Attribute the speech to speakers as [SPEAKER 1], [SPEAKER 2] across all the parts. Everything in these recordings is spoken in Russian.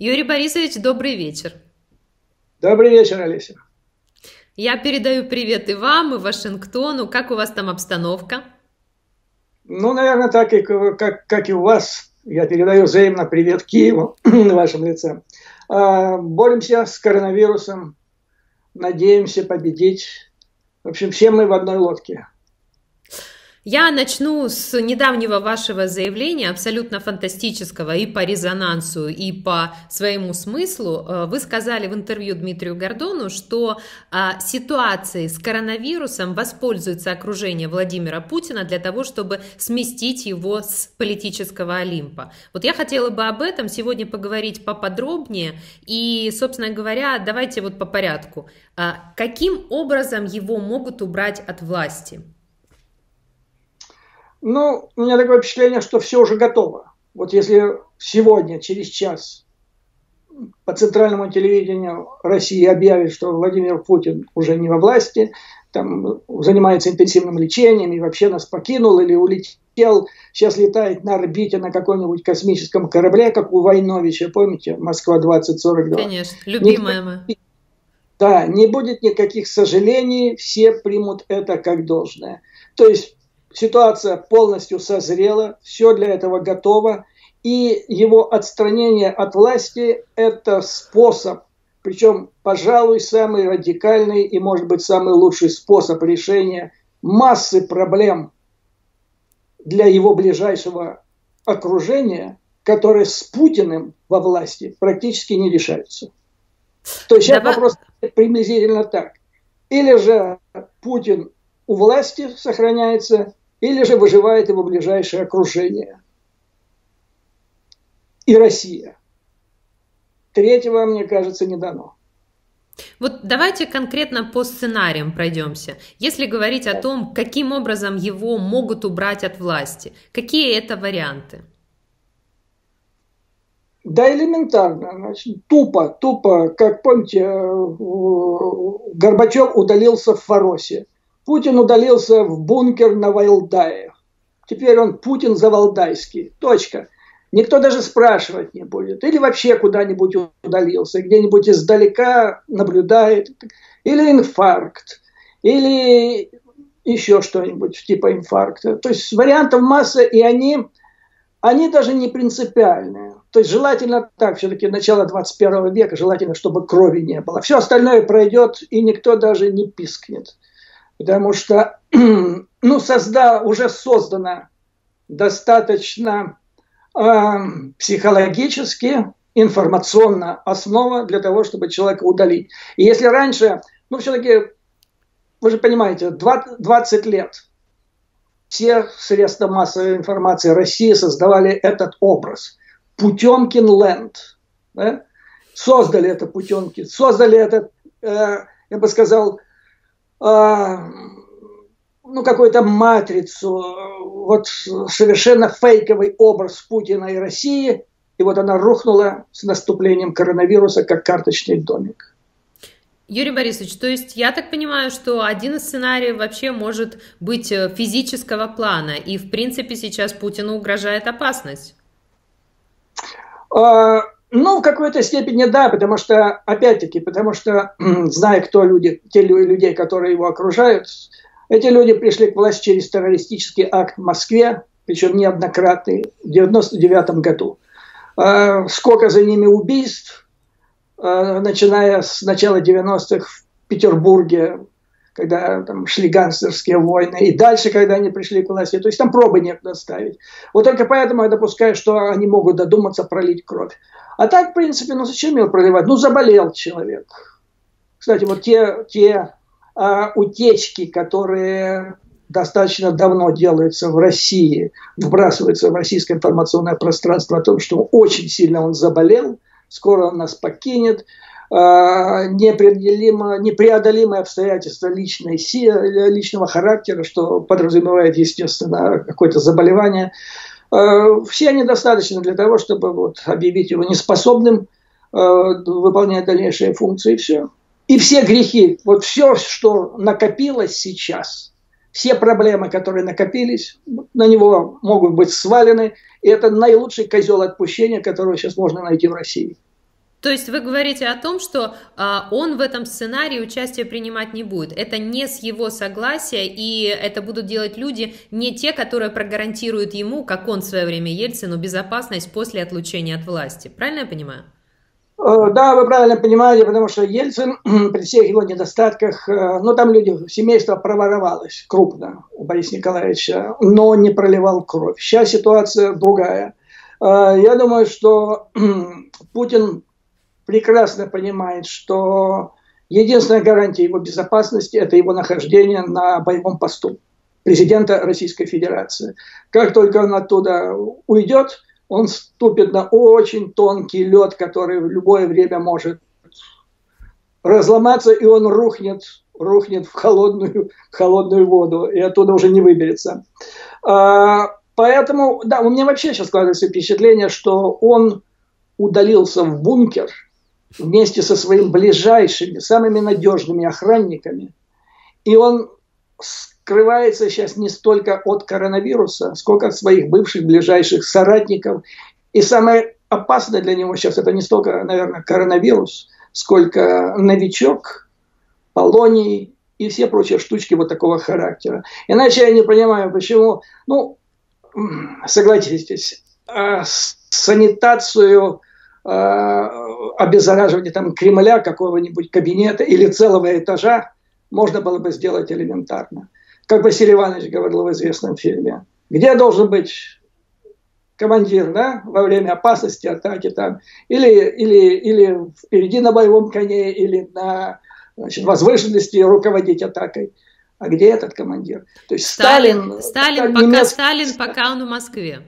[SPEAKER 1] Юрий Борисович, добрый вечер.
[SPEAKER 2] Добрый вечер, Олеся.
[SPEAKER 1] Я передаю привет и вам, и Вашингтону. Как у вас там обстановка?
[SPEAKER 2] Ну, наверное, так, и, как, как и у вас. Я передаю взаимно привет Киеву в вашем лице. Боремся с коронавирусом, надеемся победить. В общем, все мы в одной лодке.
[SPEAKER 1] Я начну с недавнего вашего заявления, абсолютно фантастического и по резонансу, и по своему смыслу. Э, вы сказали в интервью Дмитрию Гордону, что а, ситуацией с коронавирусом воспользуется окружение Владимира Путина для того, чтобы сместить его с политического Олимпа. Вот я хотела бы об этом сегодня поговорить поподробнее. И, собственно говоря, давайте вот по порядку. А, каким образом его могут убрать от власти?
[SPEAKER 2] Ну, у меня такое впечатление, что все уже готово. Вот если сегодня, через час, по центральному телевидению России объявят, что Владимир Путин уже не во власти, там занимается интенсивным лечением и вообще нас покинул или улетел, сейчас летает на орбите на каком-нибудь космическом корабле, как у Войновича, помните, Москва-2042.
[SPEAKER 1] Конечно, любимая мы.
[SPEAKER 2] Да, не будет никаких сожалений, все примут это как должное. То есть ситуация полностью созрела, все для этого готово, и его отстранение от власти – это способ, причем, пожалуй, самый радикальный и, может быть, самый лучший способ решения массы проблем для его ближайшего окружения, которые с Путиным во власти практически не решаются. То есть Давай... вопрос приблизительно так. Или же Путин у власти сохраняется, или же выживает его ближайшее окружение. И Россия. Третьего, мне кажется, не дано.
[SPEAKER 1] Вот давайте конкретно по сценариям пройдемся. Если говорить о том, каким образом его могут убрать от власти, какие это варианты?
[SPEAKER 2] Да, элементарно. Значит, тупо, тупо, как помните, Горбачев удалился в Фаросе. Путин удалился в бункер на Валдае. Теперь он Путин Завалдайский. Точка. Никто даже спрашивать не будет. Или вообще куда-нибудь удалился, где-нибудь издалека наблюдает. Или инфаркт. Или еще что-нибудь типа инфаркта. То есть вариантов масса, и они, они даже не принципиальные. То есть желательно так, все-таки начало 21 века, желательно, чтобы крови не было. Все остальное пройдет, и никто даже не пискнет потому что ну, созда, уже создана достаточно э, психологически, информационно основа для того, чтобы человека удалить. И если раньше, ну все-таки, вы же понимаете, 20 лет все средства массовой информации России создавали этот образ. Путемкин Ленд. Да? Создали это Путемкин, создали этот, э, я бы сказал, ну, какую-то матрицу, вот совершенно фейковый образ Путина и России, и вот она рухнула с наступлением коронавируса, как карточный домик.
[SPEAKER 1] Юрий Борисович, то есть я так понимаю, что один из сценариев вообще может быть э, физического плана, и в принципе сейчас Путину угрожает опасность?
[SPEAKER 2] А, ну, в какой-то степени да, потому что, опять-таки, потому что, зная, кто люди, те людей, которые его окружают, эти люди пришли к власти через террористический акт в Москве, причем неоднократный, в 99 году. А, сколько за ними убийств, а, начиная с начала 90-х в Петербурге, когда там шли гангстерские войны, и дальше, когда они пришли к власти. То есть там пробы нет ставить. Вот только поэтому я допускаю, что они могут додуматься пролить кровь. А так, в принципе, ну зачем его проливать? Ну заболел человек. Кстати, вот те, те а, утечки, которые достаточно давно делаются в России, вбрасываются в российское информационное пространство о том, что очень сильно он заболел, скоро он нас покинет, а, непреодолимо, непреодолимые обстоятельства личной, личного характера, что подразумевает, естественно, какое-то заболевание – все они достаточно для того, чтобы вот объявить его неспособным э, выполнять дальнейшие функции, и все. И все грехи, вот все, что накопилось сейчас, все проблемы, которые накопились, на него могут быть свалены. И это наилучший козел отпущения, которого сейчас можно найти в России.
[SPEAKER 1] То есть вы говорите о том, что а, он в этом сценарии участие принимать не будет. Это не с его согласия, и это будут делать люди, не те, которые прогарантируют ему, как он в свое время Ельцину, безопасность после отлучения от власти. Правильно я понимаю?
[SPEAKER 2] Э, да, вы правильно понимаете, потому что Ельцин при всех его недостатках, э, ну там люди, семейство проворовалось крупно у Бориса Николаевича, но не проливал кровь. Сейчас ситуация другая. Э, я думаю, что Путин прекрасно понимает, что единственная гарантия его безопасности – это его нахождение на боевом посту президента Российской Федерации. Как только он оттуда уйдет, он ступит на очень тонкий лед, который в любое время может разломаться, и он рухнет, рухнет в холодную, холодную воду, и оттуда уже не выберется. А, поэтому, да, у меня вообще сейчас складывается впечатление, что он удалился в бункер – вместе со своими ближайшими, самыми надежными охранниками. И он скрывается сейчас не столько от коронавируса, сколько от своих бывших ближайших соратников. И самое опасное для него сейчас это не столько, наверное, коронавирус, сколько новичок, полоний и все прочие штучки вот такого характера. Иначе я не понимаю, почему, ну, согласитесь, а санитацию обеззараживание там Кремля, какого-нибудь кабинета или целого этажа можно было бы сделать элементарно. Как Василий Иванович говорил в известном фильме. Где должен быть командир, да, во время опасности атаки там, или, или, или впереди на боевом коне, или на значит, возвышенности руководить атакой. А где этот командир?
[SPEAKER 1] То есть Сталин, Сталин, Сталин пока немецкий... Сталин, пока он в Москве.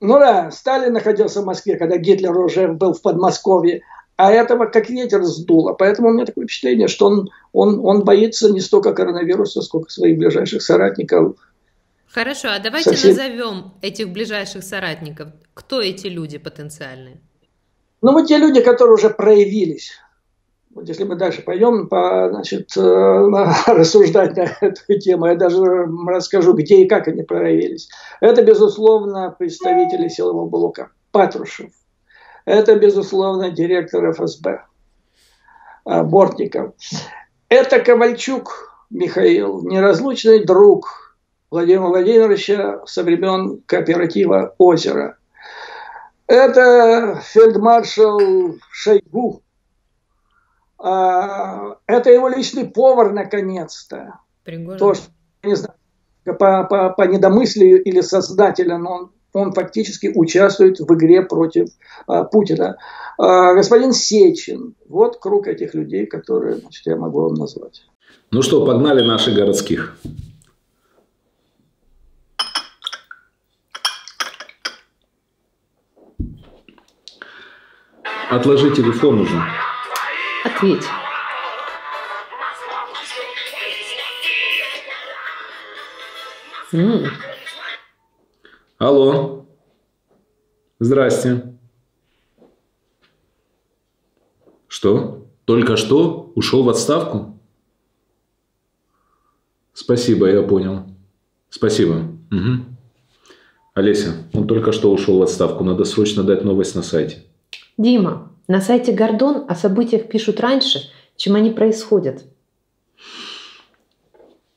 [SPEAKER 2] Ну да, Сталин находился в Москве, когда Гитлер уже был в Подмосковье, а этого как ветер сдуло. Поэтому у меня такое впечатление, что он, он, он боится не столько коронавируса, сколько своих ближайших соратников.
[SPEAKER 1] Хорошо, а давайте Совсем... назовем этих ближайших соратников. Кто эти люди потенциальные?
[SPEAKER 2] Ну, вот те люди, которые уже проявились вот если мы дальше пойдем по, значит, э, рассуждать на эту тему, я даже расскажу, где и как они проявились. Это, безусловно, представители силового блока Патрушев. Это, безусловно, директор ФСБ э, Бортников. Это Ковальчук Михаил, неразлучный друг Владимира Владимировича со времен кооператива «Озеро». Это фельдмаршал Шойгу, это его личный повар, наконец-то. То, что, не знаю, по, по, по недомыслию или создателя, но он, он фактически участвует в игре против а, Путина. А, господин Сечин, вот круг этих людей, которые значит, я могу вам назвать.
[SPEAKER 3] Ну что, погнали наших городских. Отложи телефон уже.
[SPEAKER 1] Ответь.
[SPEAKER 3] М. Алло. Здрасте. Что? Только что ушел в отставку? Спасибо, я понял. Спасибо. Угу. Олеся, он только что ушел в отставку. Надо срочно дать новость на сайте.
[SPEAKER 1] Дима, на сайте Гордон о событиях пишут раньше, чем они происходят.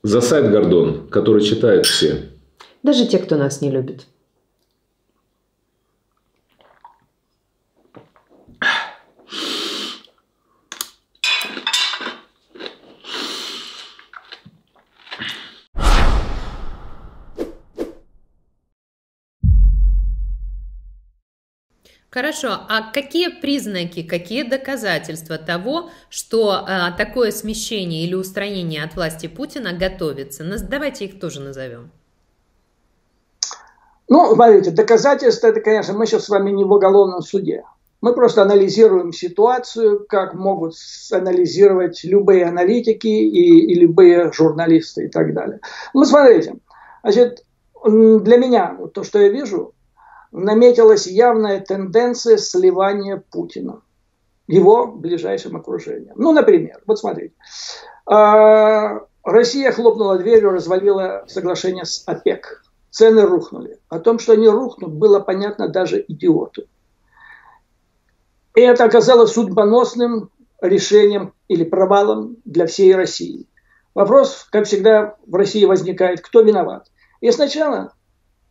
[SPEAKER 3] За сайт Гордон, который читают все.
[SPEAKER 1] Даже те, кто нас не любит. Хорошо, а какие признаки, какие доказательства того, что а, такое смещение или устранение от власти Путина готовится? Давайте их тоже назовем.
[SPEAKER 2] Ну, смотрите, доказательства, это, конечно, мы сейчас с вами не в уголовном суде. Мы просто анализируем ситуацию, как могут анализировать любые аналитики и, и любые журналисты и так далее. Ну, смотрите, значит, для меня то, что я вижу, наметилась явная тенденция сливания Путина его ближайшим окружением. Ну, например, вот смотрите. А, Россия хлопнула дверью, развалила соглашение с ОПЕК. Цены рухнули. О том, что они рухнут, было понятно даже идиоту. И это оказалось судьбоносным решением или провалом для всей России. Вопрос, как всегда, в России возникает, кто виноват. И сначала,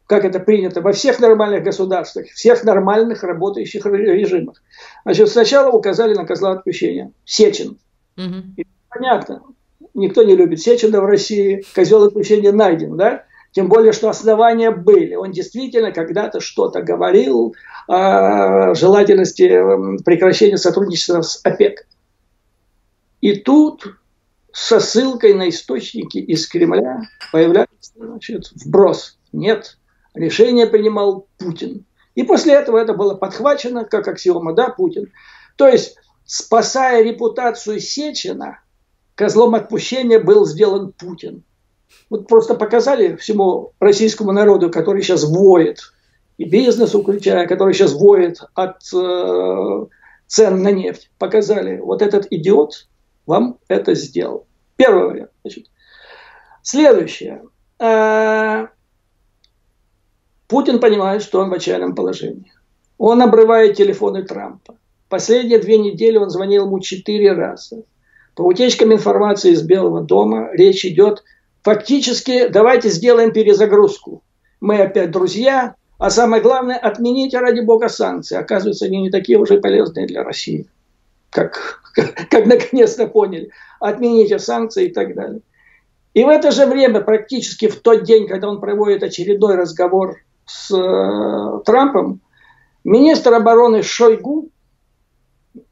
[SPEAKER 2] как это принято во всех нормальных государствах, всех нормальных работающих режимах, значит, сначала указали на козла отпущения. Сечин. Угу. понятно, никто не любит Сечина в России, козел отпущения найден, да? Тем более, что основания были. Он действительно когда-то что-то говорил о желательности прекращения сотрудничества с ОПЕК. И тут со ссылкой на источники из Кремля появляется значит, вброс. Нет, решение принимал Путин. И после этого это было подхвачено как аксиома, да, Путин. То есть, спасая репутацию Сечина, козлом отпущения был сделан Путин вот просто показали всему российскому народу, который сейчас воет, и бизнесу включая, который сейчас воет от э, цен на нефть, показали, вот этот идиот вам это сделал. Первый вариант. Значит. Следующее. Э, Путин понимает, что он в отчаянном положении. Он обрывает телефоны Трампа. Последние две недели он звонил ему четыре раза. По утечкам информации из Белого дома речь идет Фактически, давайте сделаем перезагрузку. Мы опять друзья, а самое главное, отмените ради бога санкции. Оказывается, они не такие уже полезные для России, как, как, как наконец-то поняли. Отмените санкции и так далее. И в это же время, практически в тот день, когда он проводит очередной разговор с э, Трампом, министр обороны Шойгу,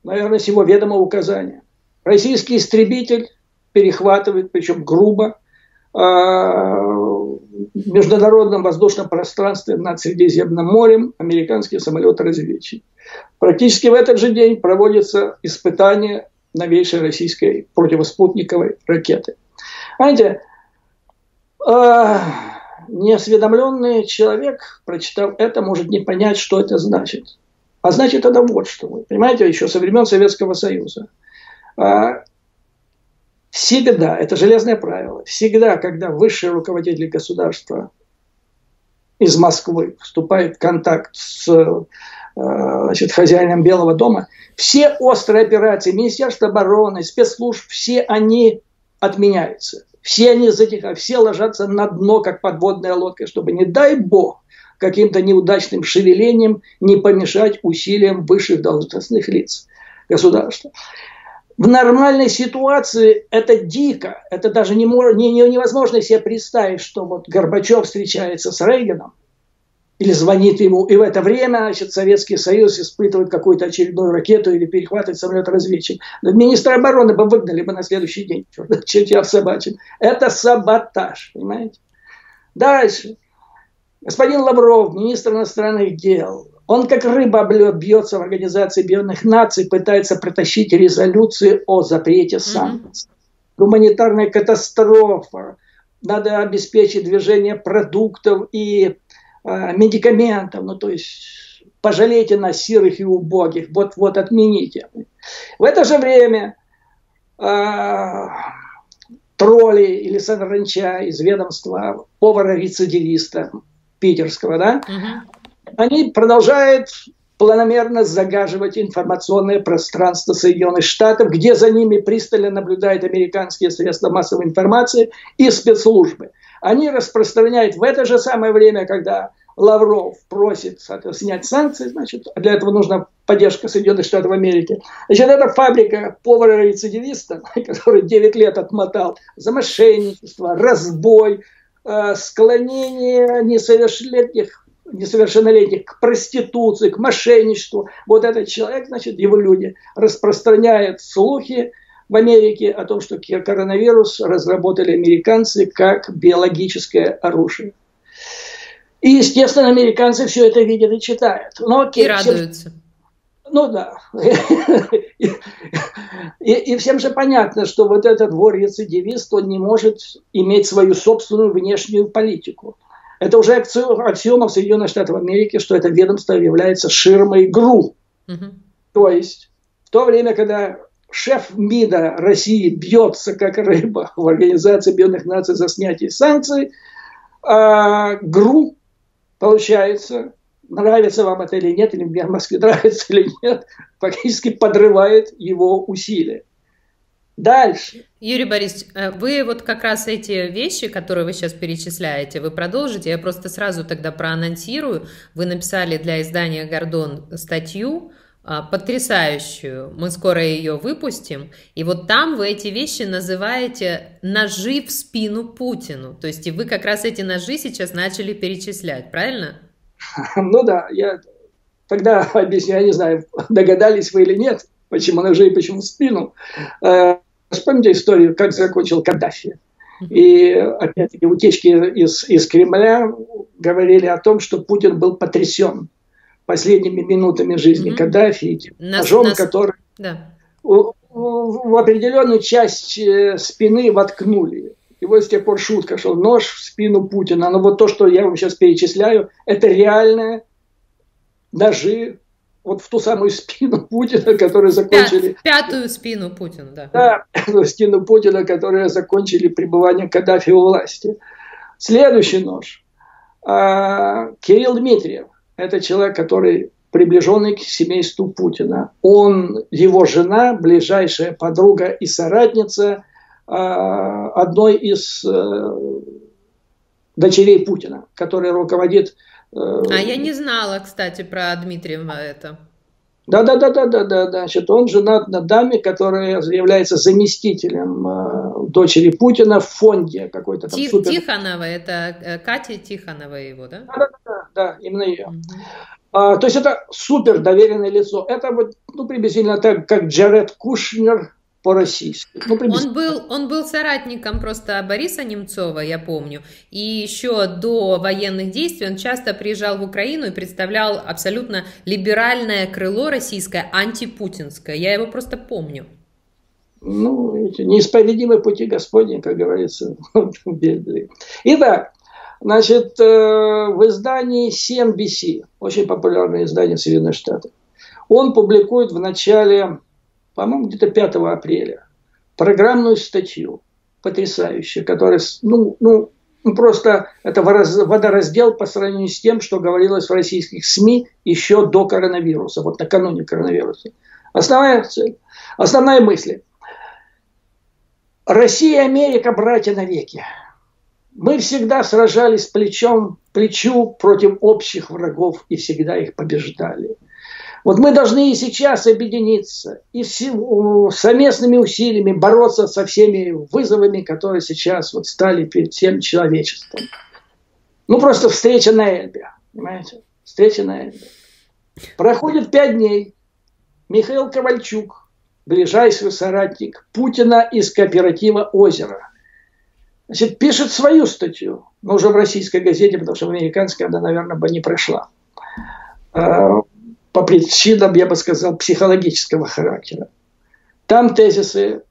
[SPEAKER 2] наверное, с его ведомого указания, российский истребитель перехватывает, причем грубо, в международном воздушном пространстве над Средиземным морем американские самолеты-разведчики. Практически в этот же день проводится испытание новейшей российской противоспутниковой ракеты. Знаете, э, неосведомленный человек, прочитав это, может не понять, что это значит. А значит это вот что. Вы понимаете, еще со времен Советского Союза. А, Всегда, это железное правило, всегда, когда высшие руководители государства из Москвы вступает в контакт с э, значит, хозяином Белого дома, все острые операции Министерства обороны, спецслужб, все они отменяются. Все они затихают, все ложатся на дно, как подводная лодка, чтобы, не дай бог, каким-то неудачным шевелением не помешать усилиям высших должностных лиц государства в нормальной ситуации это дико. Это даже не, не, невозможно себе представить, что вот Горбачев встречается с Рейганом или звонит ему, и в это время значит, Советский Союз испытывает какую-то очередную ракету или перехватывает самолет-разведчик. Министра обороны бы выгнали бы на следующий день. Чертя в собачьем. Это саботаж, понимаете? Дальше. Господин Лавров, министр иностранных дел, он как рыба бьется в Организации Объединенных Наций, пытается протащить резолюции о запрете санкций. Mm-hmm. Гуманитарная катастрофа. Надо обеспечить движение продуктов и медикаментов. Ну, то есть пожалейте нас, сирых и убогих. Вот-вот отмените. В это же время э, тролли или Саранча из ведомства повара-рецидивиста питерского, да, угу они продолжают планомерно загаживать информационное пространство Соединенных Штатов, где за ними пристально наблюдают американские средства массовой информации и спецслужбы. Они распространяют в это же самое время, когда Лавров просит снять санкции, значит, для этого нужна поддержка Соединенных Штатов Америки. Значит, это фабрика повара-рецидивиста, который 9 лет отмотал за мошенничество, разбой, э, склонение несовершеннолетних несовершеннолетних к проституции, к мошенничеству. Вот этот человек, значит, его люди, распространяет слухи в Америке о том, что коронавирус разработали американцы как биологическое оружие. И, естественно, американцы все это видят и читают.
[SPEAKER 1] Но, окей, и радуются. Всем...
[SPEAKER 2] Ну да. и, и, всем же понятно, что вот этот вор-рецидивист, он не может иметь свою собственную внешнюю политику. Это уже аксиома в Соединенных Штатах Америки, что это ведомство является ширмой ГРУ. Угу. То есть в то время, когда шеф МИДа России бьется как рыба в Организации Объединенных Наций за снятие санкций, а ГРУ, получается, нравится вам это или нет, или мне в Москве нравится или нет, фактически подрывает его усилия. Дальше.
[SPEAKER 1] Юрий Борисович, э, вы вот как раз эти вещи, которые вы сейчас перечисляете, вы продолжите. Я просто сразу тогда проанонсирую. Вы написали для издания «Гордон» статью, потрясающую. Мы скоро ее выпустим. И вот там вы эти вещи называете «ножи в спину Путину». То есть и вы как раз эти ножи сейчас начали перечислять, правильно?
[SPEAKER 2] Ну да, я тогда объясню, я не знаю, догадались вы или нет, почему ножи и почему в спину. Э, вспомните историю, как закончил Каддафи. И опять-таки утечки из, из Кремля говорили о том, что Путин был потрясен последними минутами жизни mm-hmm. Каддафи, ножом, нас... который да. в, в определенную часть э, спины воткнули. И вот с тех пор шутка, что нож в спину Путина. Но вот то, что я вам сейчас перечисляю, это реальные ножи вот в ту самую спину Путина, которые закончили...
[SPEAKER 1] Пятую спину Путина, да.
[SPEAKER 2] Да, спину Путина, которые закончили пребывание Каддафи у власти. Следующий нож. А, Кирилл Дмитриев. Это человек, который приближенный к семейству Путина. Он, его жена, ближайшая подруга и соратница а, одной из э, дочерей Путина, которая руководит
[SPEAKER 1] Э, а я не знала, кстати, про Дмитриева это.
[SPEAKER 2] Да, да, да, да, да, да, значит, он женат на даме, которая является заместителем э, дочери Путина в фонде какой-то
[SPEAKER 1] там Тих, супер... Тихонова, это э, Катя Тихонова его, да?
[SPEAKER 2] Да, да, да, именно ее. А, то есть это супер доверенное лицо. Это вот, ну, приблизительно так, как Джаред Кушнер по-российски. Ну,
[SPEAKER 1] он, был, он был соратником просто Бориса Немцова, я помню. И еще до военных действий он часто приезжал в Украину и представлял абсолютно либеральное крыло российское, антипутинское. Я его просто помню.
[SPEAKER 2] Ну, эти неисповедимые пути Господни, как говорится в Библии. Итак, значит, э, в издании CNBC, очень популярное издание Соединенных Штатов, он публикует в начале по-моему, где-то 5 апреля, программную статью, потрясающую, которая, ну, ну, ну, просто это водораздел по сравнению с тем, что говорилось в российских СМИ еще до коронавируса, вот накануне коронавируса. Основная цель, основная мысль. Россия и Америка – братья навеки. Мы всегда сражались плечом к плечу против общих врагов и всегда их побеждали. Вот мы должны и сейчас объединиться и совместными усилиями бороться со всеми вызовами, которые сейчас вот стали перед всем человечеством. Ну, просто встреча на Эльбе, понимаете? Встреча на Эльбе. Проходит пять дней. Михаил Ковальчук, ближайший соратник Путина из кооператива «Озеро», значит, пишет свою статью, но уже в российской газете, потому что в американской она, наверное, бы не прошла а, по причинам, я бы сказал, психологического характера. Там тезисы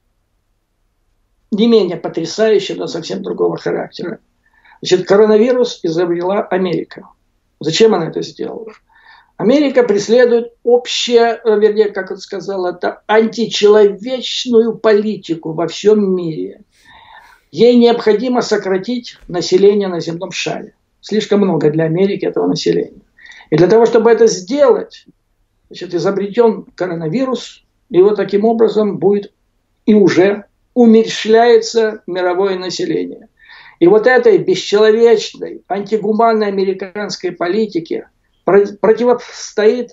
[SPEAKER 2] не менее потрясающие, но совсем другого характера. Значит, коронавирус изобрела Америка. Зачем она это сделала? Америка преследует общее, вернее, как он сказал, это античеловечную политику во всем мире. Ей необходимо сократить население на земном шаре. Слишком много для Америки этого населения. И для того, чтобы это сделать, значит, изобретен коронавирус, и вот таким образом будет и уже умерщвляется мировое население. И вот этой бесчеловечной, антигуманной американской политике противостоит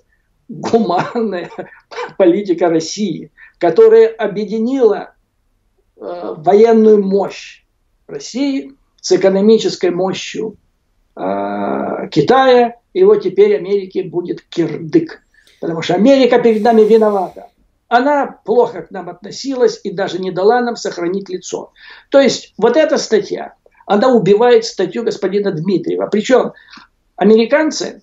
[SPEAKER 2] гуманная политика России, которая объединила военную мощь России с экономической мощью э, Китая и вот теперь Америке будет кирдык. Потому что Америка перед нами виновата. Она плохо к нам относилась и даже не дала нам сохранить лицо. То есть вот эта статья, она убивает статью господина Дмитриева. Причем американцы,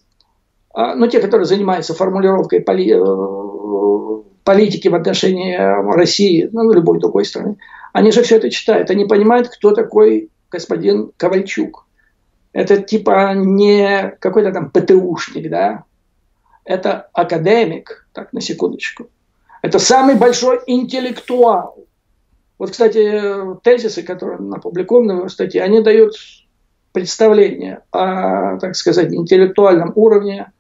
[SPEAKER 2] а, ну те, которые занимаются формулировкой поли, э, политики в отношении России, ну любой другой страны, они же все это читают. Они понимают, кто такой господин Ковальчук это типа не какой-то там ПТУшник, да, это академик, так, на секундочку. Это самый большой интеллектуал. Вот, кстати, тезисы, которые опубликованы в статье, они дают представление о, так сказать, интеллектуальном уровне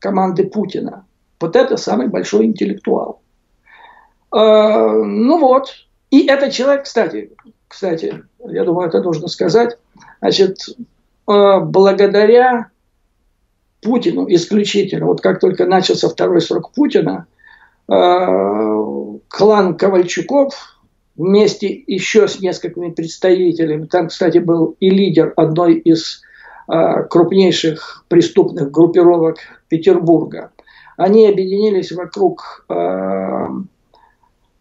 [SPEAKER 2] команды Путина. Вот это самый большой интеллектуал. А, ну вот. И этот человек, кстати, кстати, я думаю, это нужно сказать, значит, а, благодаря Путину исключительно, вот как только начался второй срок Путина, а, клан Ковальчуков вместе еще с несколькими представителями, там, кстати, был и лидер одной из крупнейших преступных группировок Петербурга, они объединились вокруг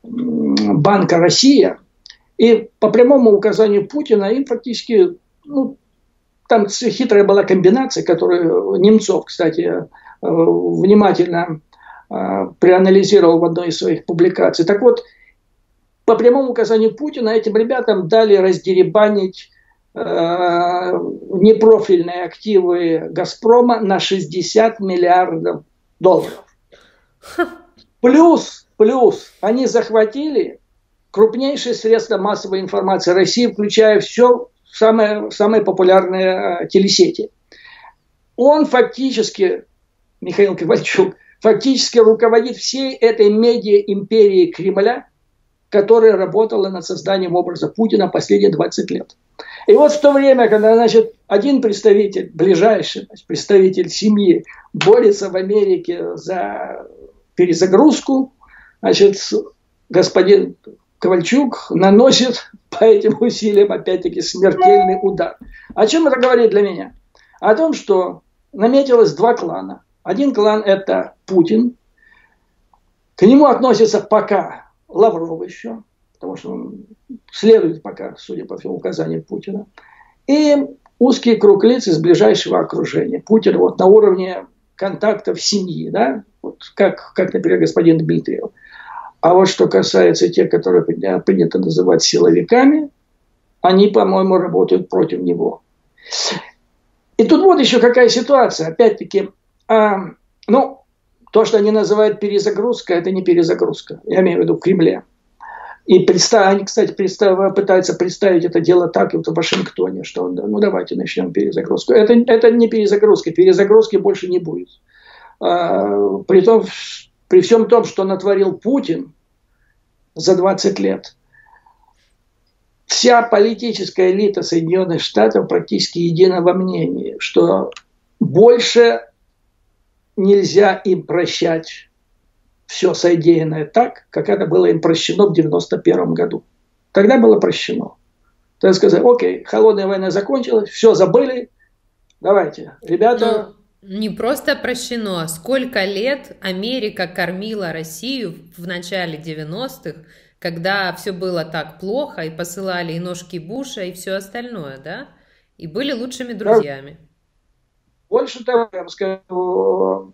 [SPEAKER 2] Банка Россия, и по прямому указанию Путина им фактически, ну, там хитрая была комбинация, которую Немцов, кстати, э, внимательно э, проанализировал в одной из своих публикаций. Так вот, по прямому указанию Путина этим ребятам дали раздеребанить э, непрофильные активы «Газпрома» на 60 миллиардов долларов. Плюс Плюс они захватили крупнейшие средства массовой информации России, включая все самые, самые популярные э, телесети. Он фактически, Михаил Ковальчук, фактически руководит всей этой медиа-империей Кремля, которая работала над созданием образа Путина последние 20 лет. И вот в то время, когда значит, один представитель, ближайший представитель семьи, борется в Америке за перезагрузку, значит, господин Ковальчук наносит по этим усилиям опять-таки смертельный удар. О чем это говорит для меня? О том, что наметилось два клана. Один клан – это Путин. К нему относится пока Лавров еще, потому что он следует пока, судя по всему, указаниям Путина. И узкий круг лиц из ближайшего окружения. Путин вот на уровне контактов семьи, да, вот как, как, например, господин Дмитриев. А вот что касается тех, которые принято называть силовиками, они, по-моему, работают против него. И тут вот еще какая ситуация. Опять-таки, а, ну, то, что они называют перезагрузка, это не перезагрузка. Я имею в виду в Кремле. И представ, они, кстати, представ, пытаются представить это дело так и вот в Вашингтоне, что ну давайте начнем перезагрузку. Это, это не перезагрузка, перезагрузки больше не будет. А, при том, при всем том, что натворил Путин за 20 лет, вся политическая элита Соединенных Штатов практически едина во мнении, что больше нельзя им прощать все содеянное так, как это было им прощено в 91 году. Тогда было прощено. Тогда сказать, окей, холодная война закончилась, все забыли, давайте, ребята,
[SPEAKER 1] не просто прощено. Сколько лет Америка кормила Россию в начале 90-х, когда все было так плохо, и посылали и ножки Буша, и все остальное, да? И были лучшими друзьями.
[SPEAKER 2] Больше того, я вам скажу,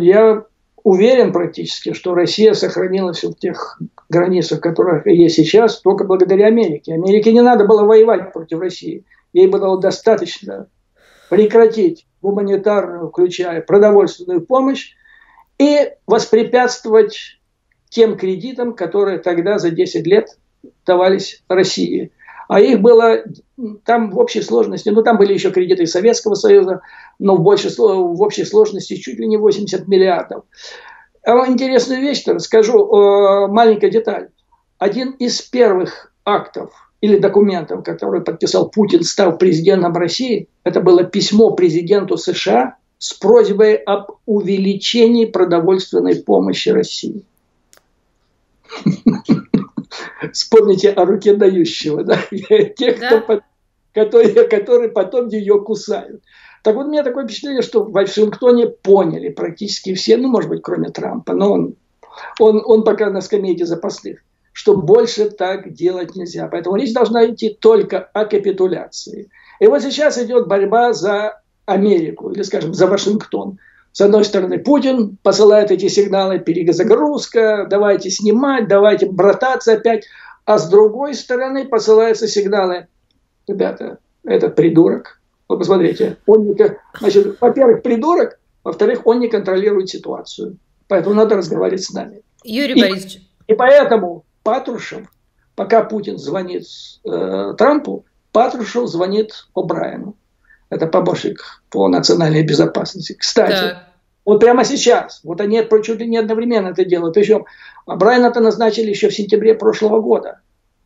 [SPEAKER 2] я уверен практически, что Россия сохранилась в тех границах, которых есть сейчас, только благодаря Америке. Америке не надо было воевать против России. Ей было достаточно прекратить гуманитарную, включая продовольственную помощь, и воспрепятствовать тем кредитам, которые тогда за 10 лет давались России. А их было там в общей сложности, ну там были еще кредиты Советского Союза, но в, большей, в общей сложности чуть ли не 80 миллиардов. А вам интересную вещь расскажу, э, маленькая деталь. Один из первых актов или документов, которые подписал Путин, став президентом России, это было письмо президенту США с просьбой об увеличении продовольственной помощи России. Вспомните о руке дающего, да? Тех, кто, которые, которые потом ее кусают. Так вот, у меня такое впечатление, что в Вашингтоне поняли практически все, ну, может быть, кроме Трампа, но он, он, он пока на скамейке запасных что больше так делать нельзя. Поэтому речь должна идти только о капитуляции. И вот сейчас идет борьба за Америку, или, скажем, за Вашингтон. С одной стороны, Путин посылает эти сигналы перезагрузка, давайте снимать, давайте брататься опять. А с другой стороны посылаются сигналы, ребята, этот придурок, вы посмотрите, он не, значит, во-первых, придурок, во-вторых, он не контролирует ситуацию. Поэтому надо разговаривать с нами.
[SPEAKER 1] Юрий и, Борисович.
[SPEAKER 2] И поэтому Патрушев, пока Путин звонит э, Трампу, Патрушев звонит О'Брайену. Это помощник по национальной безопасности. Кстати, да. Вот прямо сейчас. Вот они чуть ли не одновременно это делают. Причем Брайана-то назначили еще в сентябре прошлого года.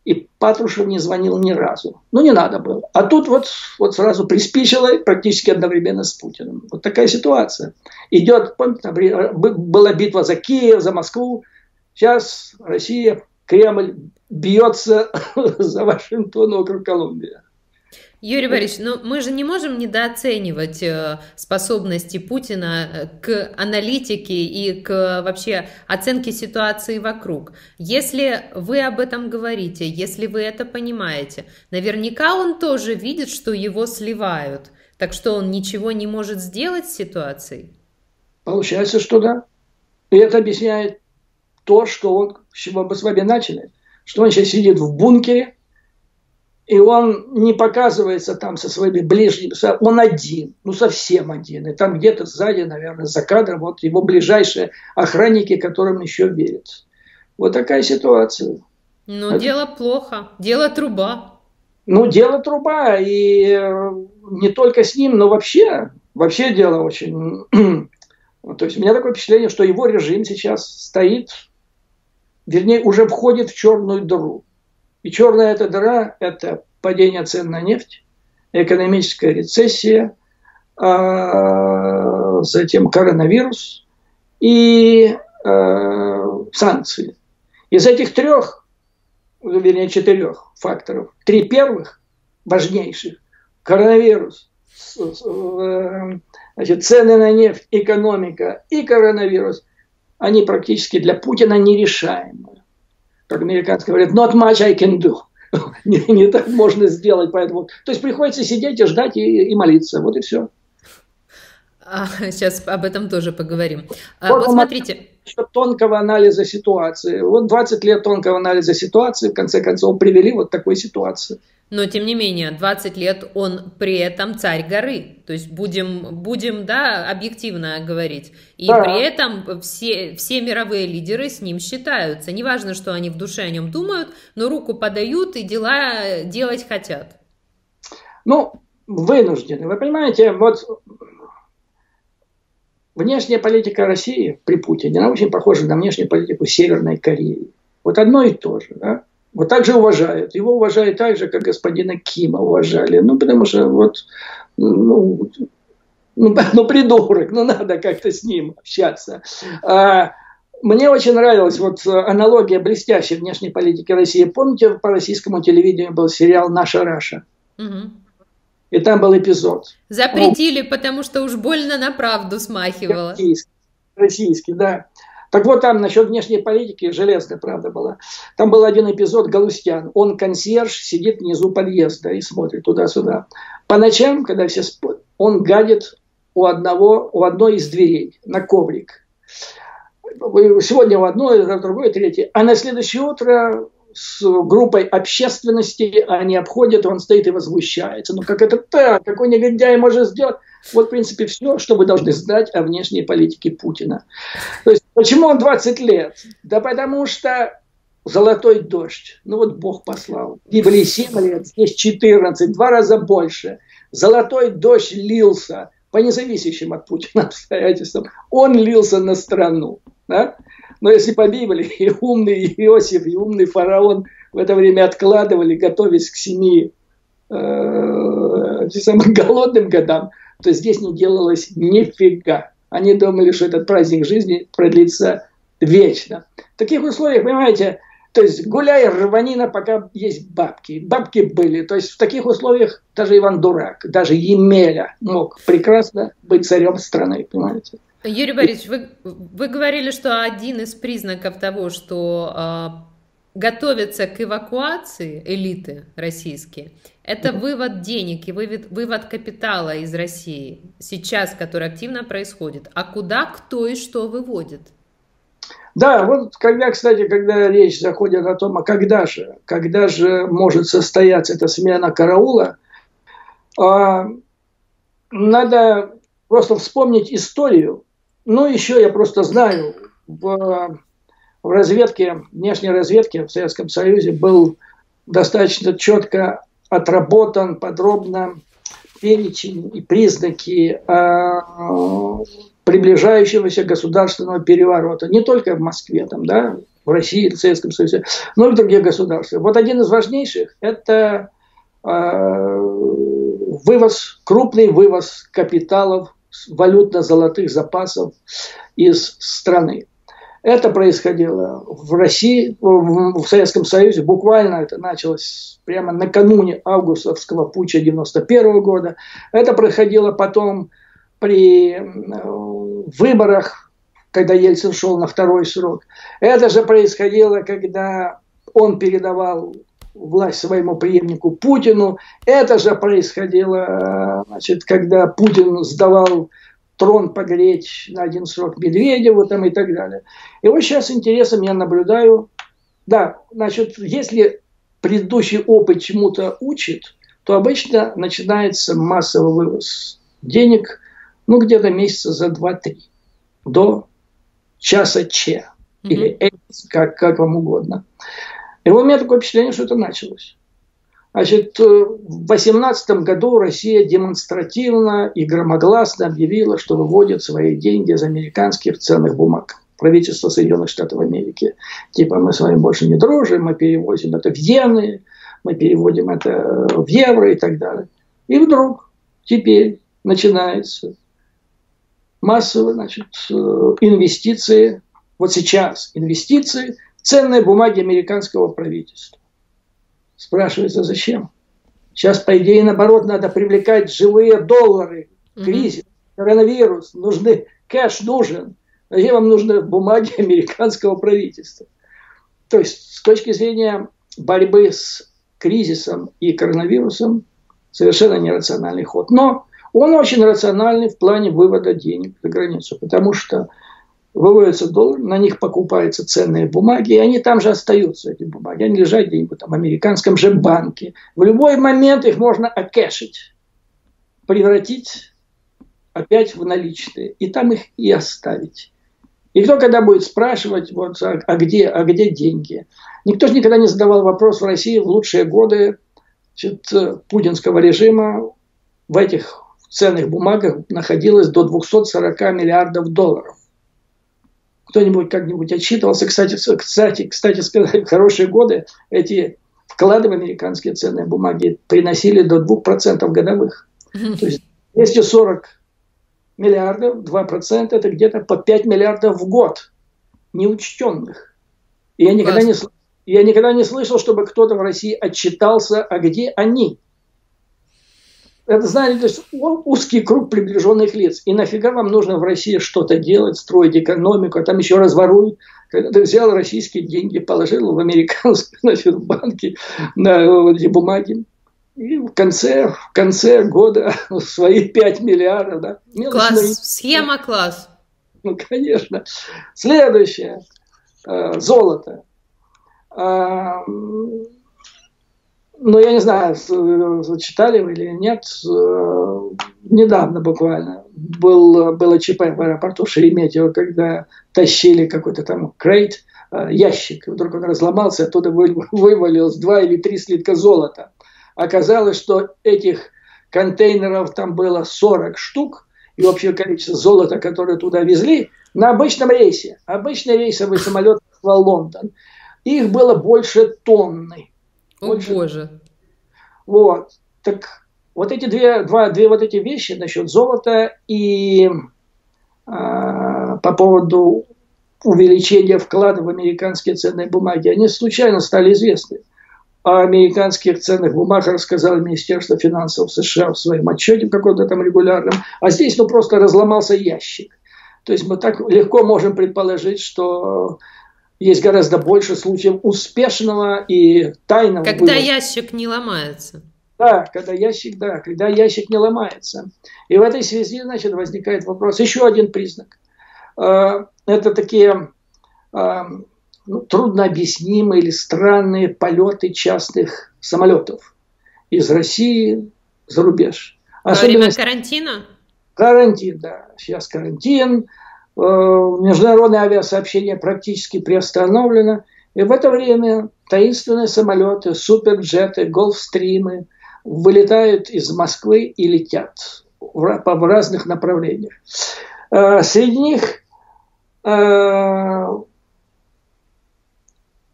[SPEAKER 2] И Патрушев не звонил ни разу. Ну, не надо было. А тут вот, вот сразу приспичило практически одновременно с Путиным. Вот такая ситуация. Идет, помните, была битва за Киев, за Москву. Сейчас Россия, Кремль бьется за Вашингтон, округ Колумбия.
[SPEAKER 1] Юрий Борисович, но мы же не можем недооценивать э, способности Путина э, к аналитике и к вообще оценке ситуации вокруг. Если вы об этом говорите, если вы это понимаете, наверняка он тоже видит, что его сливают. Так что он ничего не может сделать с ситуацией?
[SPEAKER 2] Получается, что да. И это объясняет то, что он, с чего мы с вами начали, что он сейчас сидит в бункере, и он не показывается там со своими ближними, он один, ну совсем один. И там где-то сзади, наверное, за кадром, вот его ближайшие охранники, которым еще верят. Вот такая ситуация.
[SPEAKER 1] Ну, Это... дело плохо, дело труба.
[SPEAKER 2] Ну, дело труба, и э, не только с ним, но вообще, вообще дело очень... То есть у меня такое впечатление, что его режим сейчас стоит, вернее, уже входит в черную дыру. И черная эта дыра – это падение цен на нефть, экономическая рецессия, а, затем коронавирус и а, санкции. Из этих трех, вернее четырех факторов, три первых важнейших – коронавирус, э, значит, цены на нефть, экономика и коронавирус – они практически для Путина нерешаемы как американцы говорят, not much I can do. не, не так можно сделать, поэтому... То есть приходится сидеть и ждать и, и молиться, вот и все.
[SPEAKER 1] А, сейчас об этом тоже поговорим. А, вот, вот смотрите.
[SPEAKER 2] Тонкого анализа ситуации. Вот 20 лет тонкого анализа ситуации, в конце концов, привели вот такой ситуации.
[SPEAKER 1] Но, тем не менее, 20 лет он при этом царь горы. То есть будем, будем да, объективно говорить. И да. при этом все, все мировые лидеры с ним считаются. Неважно, что они в душе о нем думают, но руку подают и дела делать хотят.
[SPEAKER 2] Ну, вынуждены. Вы понимаете, вот внешняя политика России при Путине, она очень похожа на внешнюю политику Северной Кореи. Вот одно и то же. Да? Вот так же уважают. Его уважают так же, как господина Кима уважали. Ну, потому что вот, ну, ну, ну придурок, ну, надо как-то с ним общаться. А, мне очень нравилась вот аналогия блестящей внешней политики России. Помните, по российскому телевидению был сериал «Наша Раша»? Угу. И там был эпизод.
[SPEAKER 1] Запретили, ну, потому что уж больно на правду смахивало.
[SPEAKER 2] Российский, российский да. Так вот там насчет внешней политики железная правда была. Там был один эпизод Галустян. Он консьерж, сидит внизу подъезда и смотрит туда-сюда. По ночам, когда все спят, он гадит у одного, у одной из дверей на коврик. Сегодня у одной, завтра другой, третье. А на следующее утро с группой общественности они обходят, он стоит и возмущается. Ну как это так? Какой негодяй может сделать? Вот, в принципе, все, что вы должны знать о внешней политике Путина. То есть, почему он 20 лет? Да потому что золотой дождь. Ну вот Бог послал. В Библии 7 лет, здесь 14, два раза больше. Золотой дождь лился по независящим от Путина обстоятельствам. Он лился на страну. Да? Но если по Библии и умный Иосиф, и умный фараон в это время откладывали, готовясь к семи э, самым голодным годам, то здесь не делалось нифига. Они думали, что этот праздник жизни продлится вечно. В таких условиях, понимаете, то есть гуляй рванина, пока есть бабки. Бабки были. То есть в таких условиях даже Иван Дурак, даже Емеля мог прекрасно быть царем страны, понимаете.
[SPEAKER 1] Юрий Борисович, вы, вы говорили, что один из признаков того, что э, готовятся к эвакуации элиты российские, это вывод денег и вывод, вывод капитала из России сейчас, который активно происходит. А куда, кто и что выводит?
[SPEAKER 2] Да, вот когда, кстати, когда речь заходит о том, а когда же, когда же может состояться эта смена караула, э, надо просто вспомнить историю. Ну, еще я просто знаю, в в разведке, внешней разведке в Советском Союзе был достаточно четко отработан подробно перечень и признаки э, приближающегося государственного переворота. Не только в Москве, там, да, в России, в Советском Союзе, но и в других государствах. Вот один из важнейших – это э, вывоз, крупный вывоз капиталов, валютно-золотых запасов из страны. Это происходило в России, в Советском Союзе. Буквально это началось прямо накануне августовского путча 91 года. Это происходило потом при выборах, когда Ельцин шел на второй срок. Это же происходило, когда он передавал власть своему преемнику Путину. Это же происходило, значит, когда Путин сдавал трон погреть на один срок Медведеву там и так далее. И вот сейчас с интересом я наблюдаю, да, значит, если предыдущий опыт чему-то учит, то обычно начинается массовый вывоз денег, ну, где-то месяца за 2-3, до часа mm-hmm. или X, как, как вам угодно. И у меня такое впечатление, что это началось. Значит, э, в 2018 году Россия демонстративно и громогласно объявила, что выводит свои деньги из американских ценных бумаг. Правительство Соединенных Штатов Америки. Типа мы с вами больше не дружим, мы перевозим это в иены, мы переводим это в евро и так далее. И вдруг теперь начинается массовые значит, э, инвестиции, вот сейчас инвестиции ценные бумаги американского правительства. Спрашивается, зачем? Сейчас, по идее, наоборот, надо привлекать живые доллары. Кризис, коронавирус, нужны, кэш нужен. Зачем вам нужны бумаги американского правительства? То есть, с точки зрения борьбы с кризисом и коронавирусом, совершенно нерациональный ход. Но он очень рациональный в плане вывода денег за границу, потому что выводится доллар, на них покупаются ценные бумаги, и они там же остаются, эти бумаги. Они лежат где-нибудь там в американском же банке. В любой момент их можно окэшить, превратить опять в наличные, и там их и оставить. И кто когда будет спрашивать, вот, а, а, где, а где деньги? Никто же никогда не задавал вопрос в России в лучшие годы значит, путинского режима в этих ценных бумагах находилось до 240 миллиардов долларов кто-нибудь как-нибудь отчитывался. Кстати, кстати, кстати сказать, в хорошие годы эти вклады в американские ценные бумаги приносили до 2% годовых. То есть 240 миллиардов, 2% это где-то по 5 миллиардов в год неучтенных. И я никогда, не, я никогда не слышал, чтобы кто-то в России отчитался, а где они это, знаете, то есть узкий круг приближенных лиц. И нафига вам нужно в России что-то делать, строить экономику, а там еще разворуют. Когда ты взял российские деньги, положил в американские значит, банки на вот эти бумаги. И в конце, в конце года свои 5 миллиардов. Да,
[SPEAKER 1] класс, схема класс.
[SPEAKER 2] Ну, конечно. Следующее. Э, золото. Ну, я не знаю, читали вы или нет, э, недавно буквально был, было ЧП в аэропорту Шереметьево, когда тащили какой-то там крейт, э, ящик, вдруг он разломался, оттуда вывалилось два или три слитка золота. Оказалось, что этих контейнеров там было 40 штук, и общее количество золота, которое туда везли, на обычном рейсе, обычный рейсовый самолет в Лондон, их было больше тонны.
[SPEAKER 1] О боже.
[SPEAKER 2] Вот. Так вот эти две, два, две вот эти вещи насчет золота и э, по поводу увеличения вклада в американские ценные бумаги, они случайно стали известны. О американских ценных бумагах рассказало Министерство финансов США в своем отчете каком-то там регулярном. А здесь ну просто разломался ящик. То есть мы так легко можем предположить, что есть гораздо больше случаев успешного и тайного.
[SPEAKER 1] Когда вывоза. ящик не ломается.
[SPEAKER 2] Да, когда ящик, да, когда ящик не ломается. И в этой связи, значит, возникает вопрос. Еще один признак. А, это такие а, ну, труднообъяснимые или странные полеты частных самолетов из России за рубеж.
[SPEAKER 1] Во время карантина?
[SPEAKER 2] Карантин, да. Сейчас карантин. Э, международное авиасообщение практически приостановлено. И в это время таинственные самолеты, суперджеты, голфстримы вылетают из Москвы и летят в разных направлениях. Э, среди них э,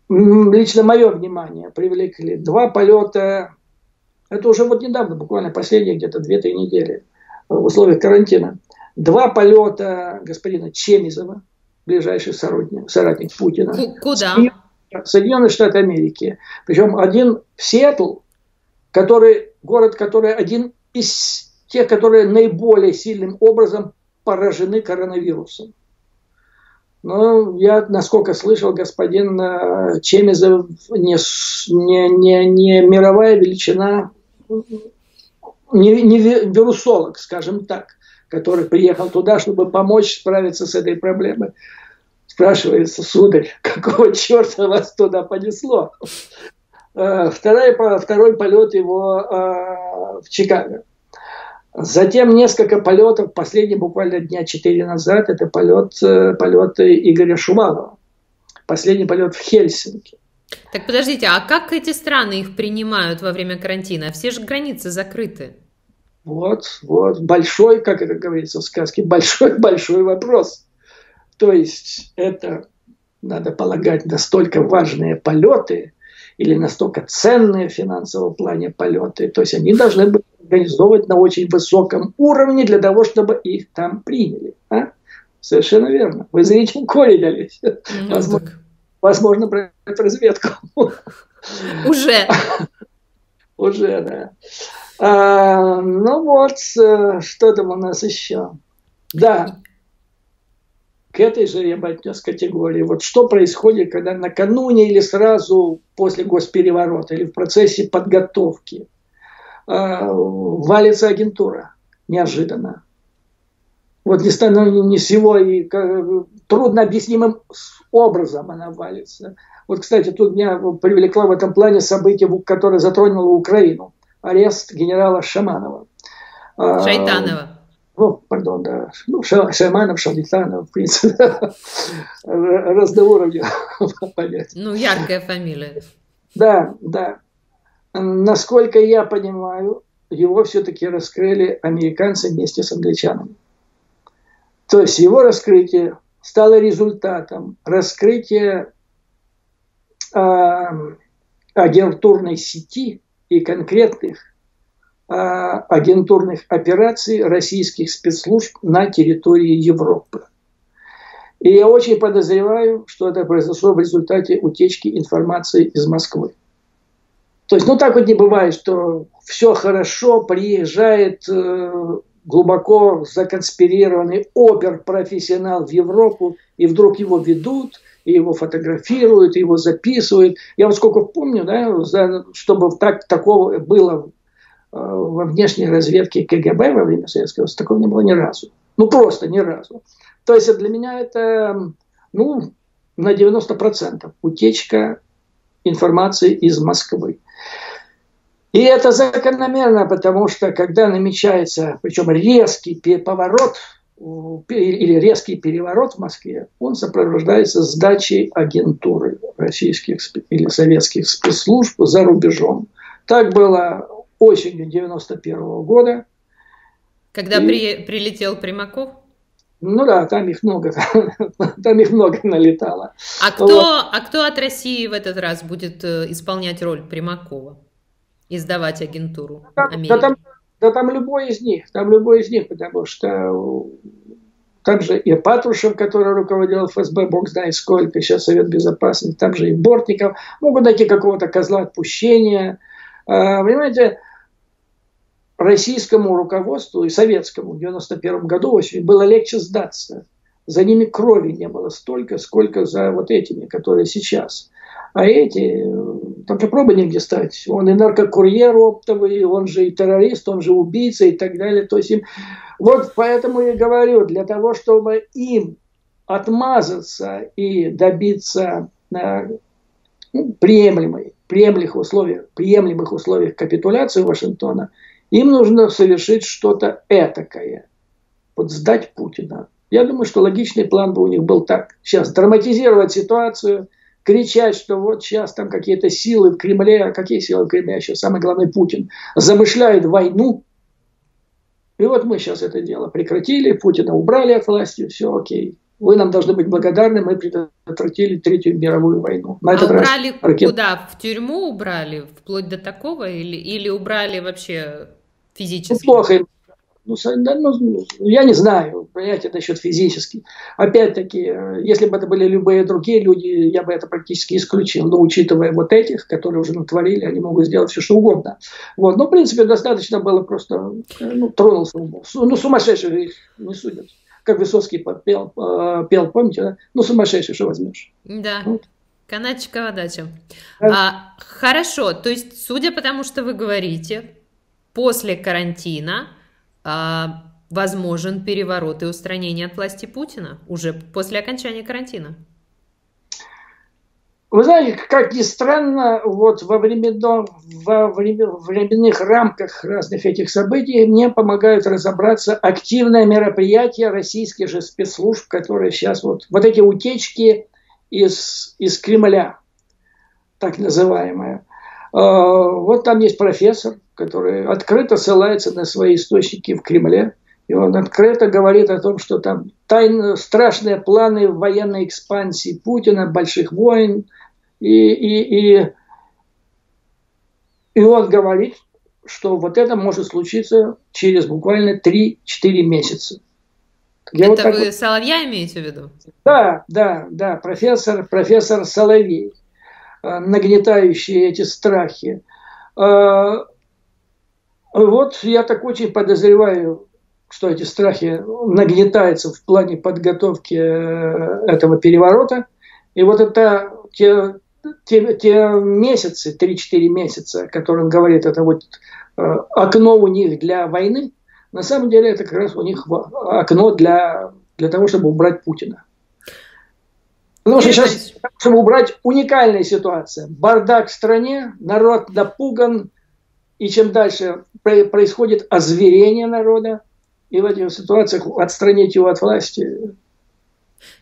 [SPEAKER 2] лично мое внимание привлекли два полета, это уже вот недавно, буквально последние где-то 2-3 недели в условиях карантина, два полета господина Чемизова, ближайший соратник, соратник Путина.
[SPEAKER 1] Куда?
[SPEAKER 2] Соединенные Штаты Америки. Причем один в Сиэтл, который, город, который один из тех, которые наиболее сильным образом поражены коронавирусом. Но я, насколько слышал, господин э, Чемизов не, не, не, не мировая величина, не, не вирусолог, скажем так, который приехал туда, чтобы помочь справиться с этой проблемой. Спрашивается, сударь, какого черта вас туда понесло? Э, второй, второй полет его э, в Чикаго. Затем несколько полетов, последний буквально дня четыре назад, это полет, э, полеты Игоря Шумалова. Последний полет в Хельсинки.
[SPEAKER 1] Так подождите, а как эти страны их принимают во время карантина? Все же границы закрыты.
[SPEAKER 2] Вот, вот, большой, как это говорится в сказке, большой-большой вопрос. То есть это, надо полагать, настолько важные полеты или настолько ценные в финансовом плане полеты. То есть они должны быть организовывать на очень высоком уровне для того, чтобы их там приняли. А? Совершенно верно. Вы зрите корень, Олеся. Ну, возможно, возможно, про разведку.
[SPEAKER 1] Уже.
[SPEAKER 2] Уже, да. А, ну вот, э, что там у нас еще? Да, к этой же я бы отнес категории. Вот что происходит, когда накануне или сразу после госпереворота или в процессе подготовки – Э, валится агентура неожиданно. Вот не, стану, не всего и трудно объяснимым образом она валится. Вот, кстати, тут меня привлекло в этом плане событие, которое затронуло Украину. Арест генерала Шаманова.
[SPEAKER 1] А, Шайтанова.
[SPEAKER 2] О, пардон, да. Ну, Шаманов, Шайтанов, в принципе, разноуровневый
[SPEAKER 1] понятие. Ну, яркая фамилия.
[SPEAKER 2] Да, да. Насколько я понимаю, его все-таки раскрыли американцы вместе с англичанами. То есть его раскрытие стало результатом раскрытия агентурной сети и конкретных э, агентурных операций российских спецслужб на территории Европы. И я очень подозреваю, что это произошло в результате утечки информации из Москвы. То есть, ну так вот не бывает, что все хорошо, приезжает э, глубоко законспирированный опер-профессионал в Европу, и вдруг его ведут, и его фотографируют, и его записывают. Я вот сколько помню, да, за, чтобы так, такого было э, во внешней разведке КГБ во время Советского Союза, такого не было ни разу. Ну, просто ни разу. То есть для меня это, ну, на 90% утечка информации из Москвы. И это закономерно, потому что когда намечается, причем резкий поворот или резкий переворот в Москве, он сопровождается сдачей агентуры российских или советских спецслужб за рубежом. Так было осенью 91 -го года.
[SPEAKER 1] Когда и... при, прилетел Примаков?
[SPEAKER 2] Ну да, там их много, там их много налетало.
[SPEAKER 1] А кто, вот. а кто от России в этот раз будет э, исполнять роль Примакова? издавать агентуру
[SPEAKER 2] да, Америки? Да там, да там любой из них, там любой из них, потому что там же и Патрушев, который руководил ФСБ, бог знает сколько, сейчас Совет Безопасности, там же и Бортников, могут найти какого-то козла отпущения. А, понимаете, российскому руководству и советскому в 91 году очень было легче сдаться. За ними крови не было столько, сколько за вот этими, которые сейчас. А эти, там же пробы негде стать. Он и наркокурьер оптовый, он же и террорист, он же убийца и так далее. То есть им... Вот поэтому я говорю, для того, чтобы им отмазаться и добиться на ну, приемлемой, приемлемых условиях, приемлемых условиях капитуляции Вашингтона, им нужно совершить что-то этакое. Вот сдать Путина. Я думаю, что логичный план бы у них был так. Сейчас драматизировать ситуацию – кричать, что вот сейчас там какие-то силы в Кремле, а какие силы в Кремле, еще самое главное Путин, замышляет войну, И вот мы сейчас это дело прекратили, Путина убрали от власти, все окей. Вы нам должны быть благодарны, мы предотвратили Третью мировую войну.
[SPEAKER 1] На а этот убрали раз куда? В тюрьму убрали? Вплоть до такого? Или, или убрали вообще физически?
[SPEAKER 2] Ну, плохо ну, ну, я не знаю, понимаете, насчет физически. Опять-таки, э, если бы это были любые другие люди, я бы это практически исключил. Но учитывая вот этих, которые уже натворили, они могут сделать все, что угодно. Вот. Но, в принципе, достаточно было просто, э, ну, тронулся. Ну, сумасшедших их не судят. Как Высоцкий пел, э, пел помните, да? Ну, сумасшедший, что возьмешь?
[SPEAKER 1] Да. Вот. Канадчикова дача. А, хорошо, то есть, судя по тому, что вы говорите, после карантина а, возможен переворот и устранение от власти Путина уже после окончания карантина?
[SPEAKER 2] Вы знаете, как ни странно, вот во, временно, во временных рамках разных этих событий мне помогают разобраться активное мероприятие российских же спецслужб, которые сейчас вот, вот эти утечки из, из Кремля, так называемые. А, вот там есть профессор, который открыто ссылается на свои источники в Кремле. И он открыто говорит о том, что там тайно, страшные планы военной экспансии Путина, больших войн. И, и, и, и он говорит, что вот это может случиться через буквально 3-4 месяца.
[SPEAKER 1] Я это вот вы вот... Соловья имеете в виду?
[SPEAKER 2] Да, да, да, профессор, профессор Соловей, э, нагнетающий эти страхи. Э, вот я так очень подозреваю, что эти страхи нагнетаются в плане подготовки э, этого переворота. И вот это те, те, те месяцы, 3-4 месяца, которые он говорит, это вот окно у них для войны, на самом деле это как раз у них окно для, для того, чтобы убрать Путина. Потому что сейчас, чтобы убрать уникальная ситуация. Бардак в стране, народ напуган, и чем дальше происходит озверение народа, и в этих ситуациях отстранить его от власти.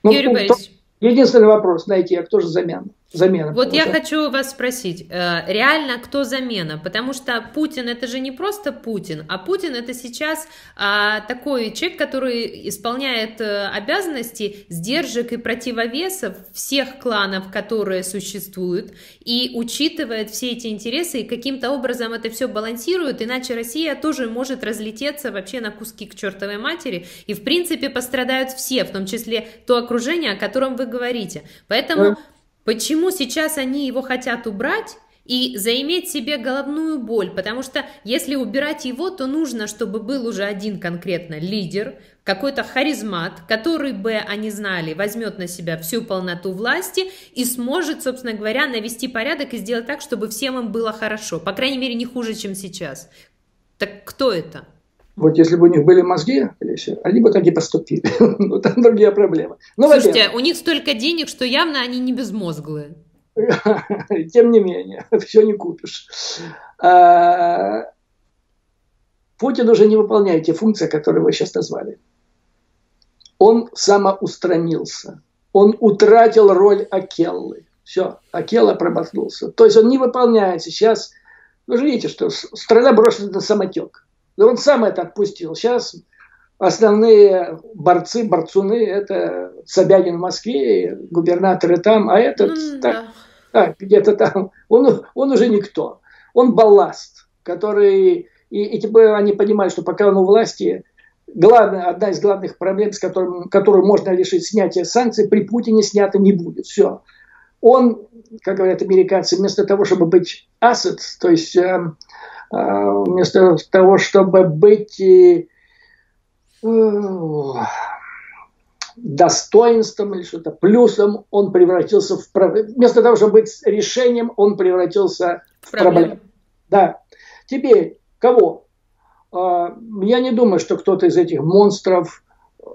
[SPEAKER 1] Ну, Юрий Борисович.
[SPEAKER 2] Единственный вопрос найти, а кто же замена? Замена.
[SPEAKER 1] Вот я хочу вас спросить, э, реально кто замена? Потому что Путин это же не просто Путин, а Путин это сейчас а, такой человек, который исполняет э, обязанности сдержек и противовесов всех кланов, которые существуют, и учитывает все эти интересы и каким-то образом это все балансирует, иначе Россия тоже может разлететься вообще на куски к чертовой матери, и в принципе пострадают все, в том числе то окружение, о котором вы говорите. Поэтому... Почему сейчас они его хотят убрать? и заиметь себе головную боль, потому что если убирать его, то нужно, чтобы был уже один конкретно лидер, какой-то харизмат, который бы, они знали, возьмет на себя всю полноту власти и сможет, собственно говоря, навести порядок и сделать так, чтобы всем им было хорошо, по крайней мере, не хуже, чем сейчас. Так кто это?
[SPEAKER 2] Вот если бы у них были мозги, они бы так и поступили. Но там другие проблемы.
[SPEAKER 1] Ну, Слушайте, у них столько денег, что явно они не безмозглые.
[SPEAKER 2] Тем не менее, все не купишь. А, Путин уже не выполняет те функции, которые вы сейчас назвали. Он самоустранился. Он утратил роль Акеллы. Все, Акелла промахнулся. То есть он не выполняет сейчас. Вы же видите, что страна брошена на самотек. Да он сам это отпустил. Сейчас основные борцы, борцуны, это Собянин в Москве, губернаторы там, а этот mm, так, да. где-то там. Он, он уже никто. Он балласт, который... И, и типа они понимают, что пока он у власти, главная, одна из главных проблем, с которым, которую можно решить снятие санкций, при Путине снято не будет. Все. Он, как говорят американцы, вместо того, чтобы быть asset, то есть э, а, вместо того, чтобы быть э, достоинством или что-то плюсом, он превратился в проблему. Вместо того, чтобы быть решением, он превратился в проблему. проблему. Да. Теперь, кого? А, я не думаю, что кто-то из этих монстров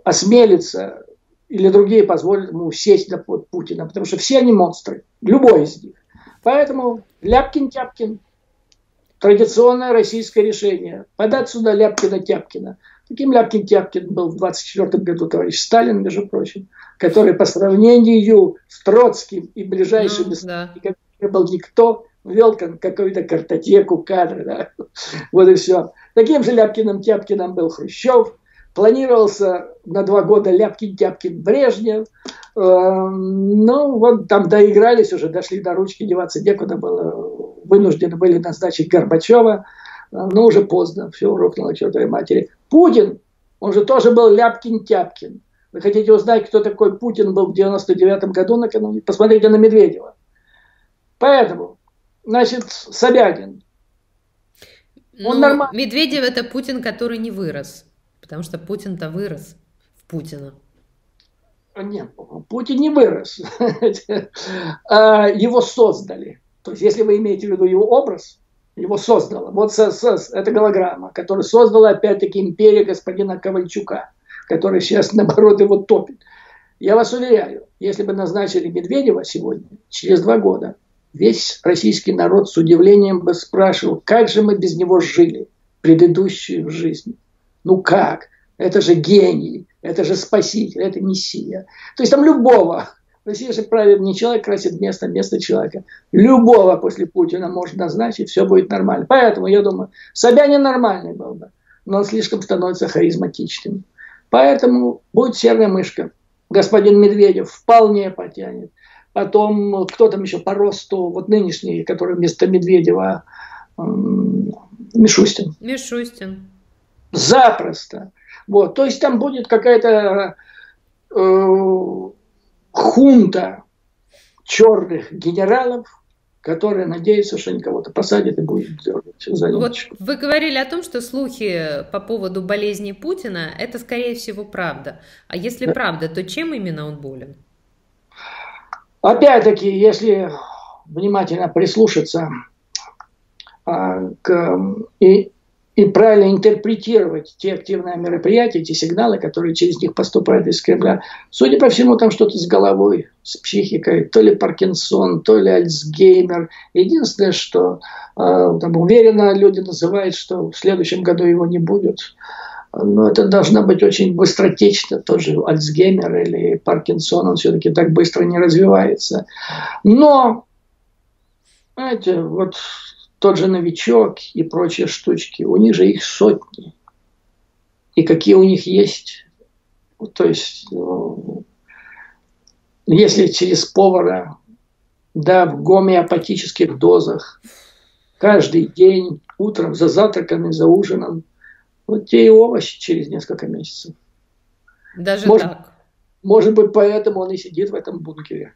[SPEAKER 2] осмелится или другие позволят ему сесть на Путина, потому что все они монстры, любой из них. Поэтому Ляпкин-Тяпкин – традиционное российское решение. Подать сюда Ляпкина-Тяпкина. Таким Ляпкин-Тяпкин был в 24 году товарищ Сталин, между прочим, который по сравнению с Троцким и ближайшими ну, да. не был никто, вел какую-то картотеку кадры, да. Вот и все. Таким же Ляпкиным-Тяпкиным был Хрущев. Планировался на два года Ляпкин-Тяпкин-Брежнев. Эм, ну, вот там доигрались уже, дошли до ручки, деваться некуда было. Вынуждены были назначить Горбачева. Но уже поздно, все рухнуло к чертовой матери. Путин, он же тоже был Ляпкин-Тяпкин. Вы хотите узнать, кто такой Путин был в 99 году накануне? Посмотрите на Медведева. Поэтому, значит, Собянин.
[SPEAKER 1] Он ну, нормальный. Медведев это Путин, который не вырос. Потому что Путин-то вырос в Путина.
[SPEAKER 2] Нет, Путин не вырос. А, его создали. То есть, если вы имеете в виду его образ, его создала. Вот это голограмма, которую создала опять-таки империя господина Ковальчука, который сейчас, наоборот, его топит. Я вас уверяю, если бы назначили Медведева сегодня, через два года, весь российский народ с удивлением бы спрашивал, как же мы без него жили предыдущую жизнь. Ну как? Это же гений, это же спаситель, это мессия. То есть там любого, Россия же правит не человек красит место, место человека. Любого после Путина можно назначить, все будет нормально. Поэтому, я думаю, Собянин нормальный был бы, но он слишком становится харизматичным. Поэтому будет серая мышка. Господин Медведев вполне потянет. Потом, кто там еще по росту, вот нынешний, который вместо Медведева, Мишустин.
[SPEAKER 1] Мишустин.
[SPEAKER 2] Запросто. Вот, то есть там будет какая-то э, хунта черных генералов, которые надеются, что они кого-то посадят и будет дергать за
[SPEAKER 1] Вот вы говорили о том, что слухи по поводу болезни Путина – это, скорее всего, правда. А если да. правда, то чем именно он болен?
[SPEAKER 2] Опять-таки, если внимательно прислушаться а, к и и правильно интерпретировать те активные мероприятия, те сигналы, которые через них поступают из Кремля. Судя по всему, там что-то с головой, с психикой, то ли Паркинсон, то ли Альцгеймер. Единственное, что э, там уверенно люди называют, что в следующем году его не будет. Но это должно быть очень быстротечно, тоже Альцгеймер или Паркинсон, он все-таки так быстро не развивается. Но, знаете, вот тот же новичок и прочие штучки, у них же их сотни. И какие у них есть. То есть, ну, если через повара, да, в гомеопатических дозах, каждый день, утром, за завтраком и за ужином, вот те и овощи через несколько месяцев.
[SPEAKER 1] Даже может, так?
[SPEAKER 2] Может быть, поэтому он и сидит в этом бункере.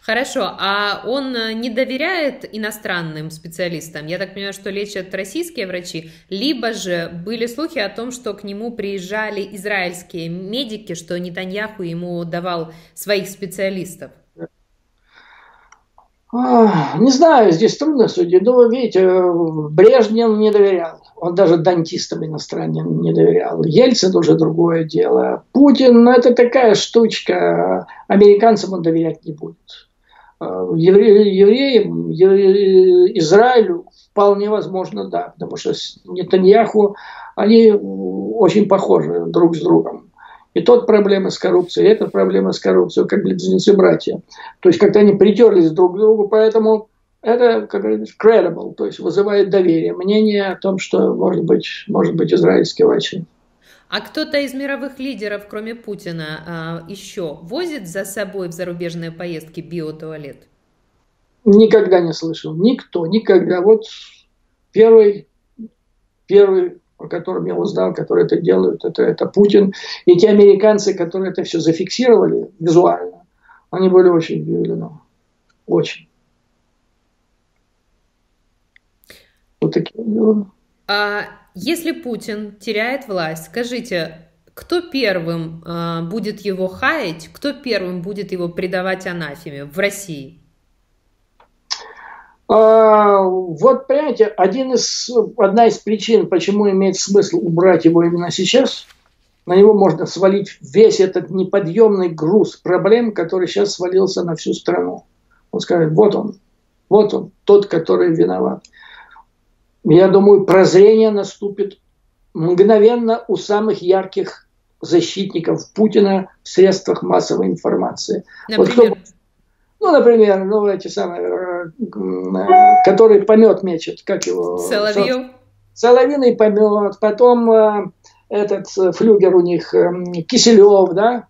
[SPEAKER 1] Хорошо, а он э, не доверяет иностранным специалистам? Я так понимаю, что лечат российские врачи, либо же были слухи о том, что к нему приезжали израильские медики, что Нетаньяху ему давал своих специалистов?
[SPEAKER 2] Не знаю, здесь трудно судить. Но, видите, Брежнев не доверял. Он даже дантистам иностранным не доверял. Ельцин уже другое дело. Путин, ну, это такая штучка. Американцам он доверять не будет. А, евреям, Израилю вполне возможно, да. Потому что Нетаньяху, они очень похожи друг с другом. И тот проблема с коррупцией, и эта проблема с коррупцией, как близнецы-братья. То есть, как-то они притерлись друг к другу, поэтому это, как говорится, credible, то есть вызывает доверие. Мнение о том, что может быть, может быть израильский врач.
[SPEAKER 1] А кто-то из мировых лидеров, кроме Путина, а, еще возит за собой в зарубежные поездки биотуалет?
[SPEAKER 2] Никогда не слышал. Никто, никогда. Вот первый, первый о котором я узнал, которые это делают, это, это Путин. И те американцы, которые это все зафиксировали визуально, они были очень удивлены. Очень.
[SPEAKER 1] Вот такие дела. А если Путин теряет власть, скажите, кто первым э, будет его хаять, кто первым будет его предавать анафеме в России?
[SPEAKER 2] А, вот, понимаете, один из, одна из причин, почему имеет смысл убрать его именно сейчас, на него можно свалить весь этот неподъемный груз проблем, который сейчас свалился на всю страну. Он скажет, вот он, вот он, тот, который виноват. Я думаю, прозрение наступит мгновенно у самых ярких защитников Путина в средствах массовой информации. Например? Вот кто, ну, например, ну, эти самые который помет мечет, как его?
[SPEAKER 1] Соловьев.
[SPEAKER 2] Соловиный помет, потом э, этот флюгер у них Киселев, да,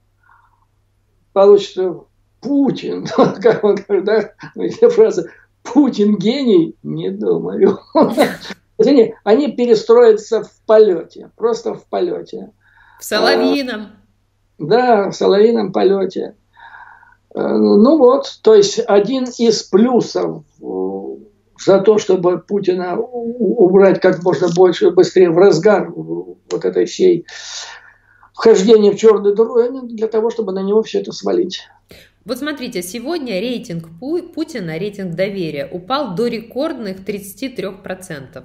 [SPEAKER 2] получится Путин, как он говорит, да, фраза Путин гений, не думаю. Они, они перестроятся в полете, просто в полете.
[SPEAKER 1] В Соловьином.
[SPEAKER 2] Да, в Соловьином полете. Э, ну вот, то есть один из плюсов э, за то, чтобы Путина убрать как можно больше, быстрее в разгар вот этой всей вхождения в черную дыру, для того, чтобы на него все это свалить.
[SPEAKER 1] Вот смотрите, сегодня рейтинг Путина, рейтинг доверия упал до рекордных 33%.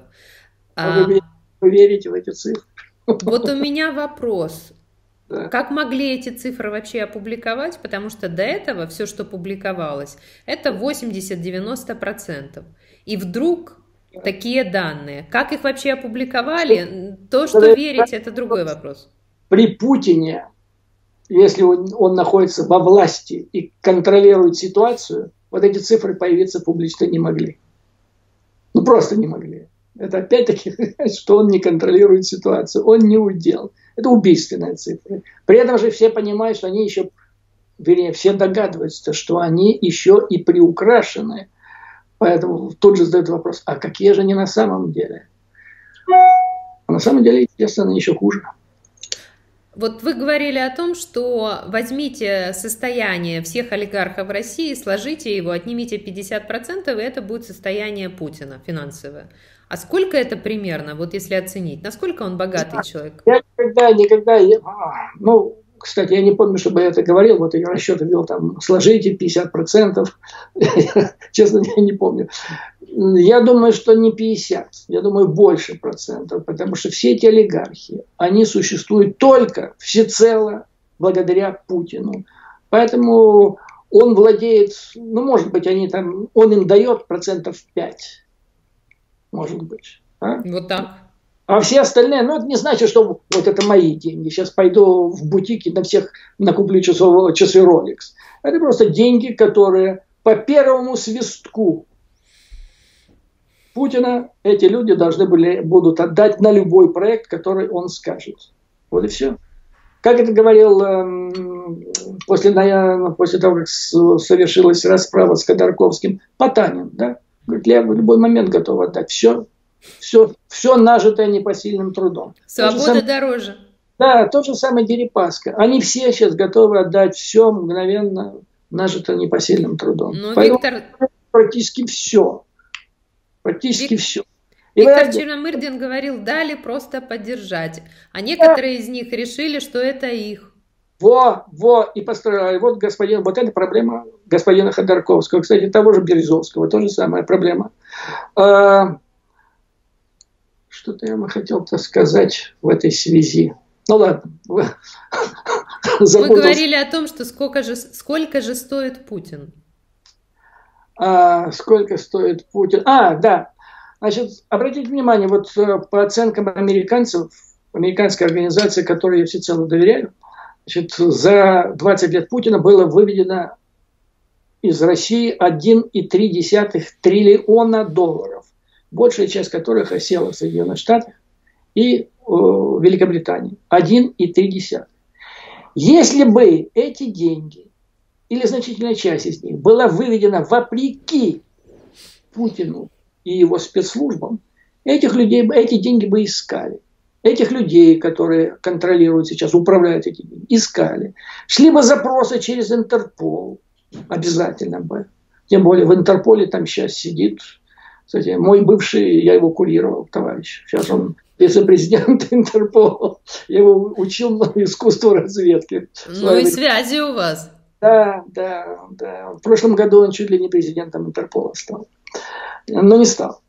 [SPEAKER 2] А вы, вы верите в эти цифры?
[SPEAKER 1] Вот у меня вопрос. Да. Как могли эти цифры вообще опубликовать? Потому что до этого все, что публиковалось, это 80-90%. И вдруг такие данные. Как их вообще опубликовали? То, что верить, это другой вопрос.
[SPEAKER 2] При Путине если он, он находится во власти и контролирует ситуацию, вот эти цифры появиться публично не могли. Ну, просто не могли. Это опять-таки, что он не контролирует ситуацию, он не удел. Это убийственные цифры. При этом же все понимают, что они еще, вернее, все догадываются, что они еще и приукрашены. Поэтому тут же задают вопрос, а какие же они на самом деле? А на самом деле, естественно, еще хуже.
[SPEAKER 1] Вот вы говорили о том, что возьмите состояние всех олигархов России, сложите его, отнимите 50%, и это будет состояние Путина финансовое. А сколько это примерно, вот если оценить? Насколько он богатый человек?
[SPEAKER 2] Я никогда, никогда, я, а, ну, кстати, я не помню, чтобы я это говорил, вот я расчеты вел, там, сложите 50%, честно, я не помню. Я думаю, что не 50, я думаю, больше процентов, потому что все эти олигархи, они существуют только всецело благодаря Путину. Поэтому он владеет, ну, может быть, они там, он им дает процентов 5, может быть.
[SPEAKER 1] А? Вот так.
[SPEAKER 2] А все остальные, ну, это не значит, что вот это мои деньги. Сейчас пойду в бутики на всех накуплю часов, часы Rolex. Это просто деньги, которые по первому свистку Путина эти люди должны были, будут отдать на любой проект, который он скажет. Вот и все. Как это говорил э, после, после того, как совершилась расправа с Ходорковским, Потанин, да? Говорит, я в любой момент готов отдать все, все, все нажитое непосильным трудом.
[SPEAKER 1] Свобода самое, дороже.
[SPEAKER 2] Да, то же самое Дерипаска. Они все сейчас готовы отдать все мгновенно нажитое непосильным трудом. Но Поэтому Виктор... практически все. Практически Вик... все.
[SPEAKER 1] И Виктор вы... Черномырдин говорил, дали просто поддержать. А некоторые да. из них решили, что это их.
[SPEAKER 2] Во, во, и построили. Вот господин, вот эта проблема господина Ходорковского, кстати, того же Березовского, тоже самая проблема. А, что-то я бы хотел-то сказать в этой связи. Ну ладно. Вы
[SPEAKER 1] говорили о том, что сколько же, сколько же стоит Путин.
[SPEAKER 2] А, сколько стоит Путин? А, да. Значит, обратите внимание, вот э, по оценкам американцев, американской организации, которой я всецело доверяю, значит, за 20 лет Путина было выведено из России 1,3 триллиона долларов большая часть которых осела в Соединенных Штатах и э, Великобритании. 1,3. Если бы эти деньги, или значительная часть из них, была выведена вопреки Путину и его спецслужбам, этих людей, эти деньги бы искали. Этих людей, которые контролируют сейчас, управляют этими деньги, искали. Шли бы запросы через Интерпол. Обязательно бы. Тем более в Интерполе там сейчас сидит кстати, мой бывший, я его курировал, товарищ. Сейчас он вице-президент Интерпола. Я его учил на искусству разведки.
[SPEAKER 1] Ну и связи у вас.
[SPEAKER 2] Да, да, да. В прошлом году он чуть ли не президентом Интерпола стал. Но не стал.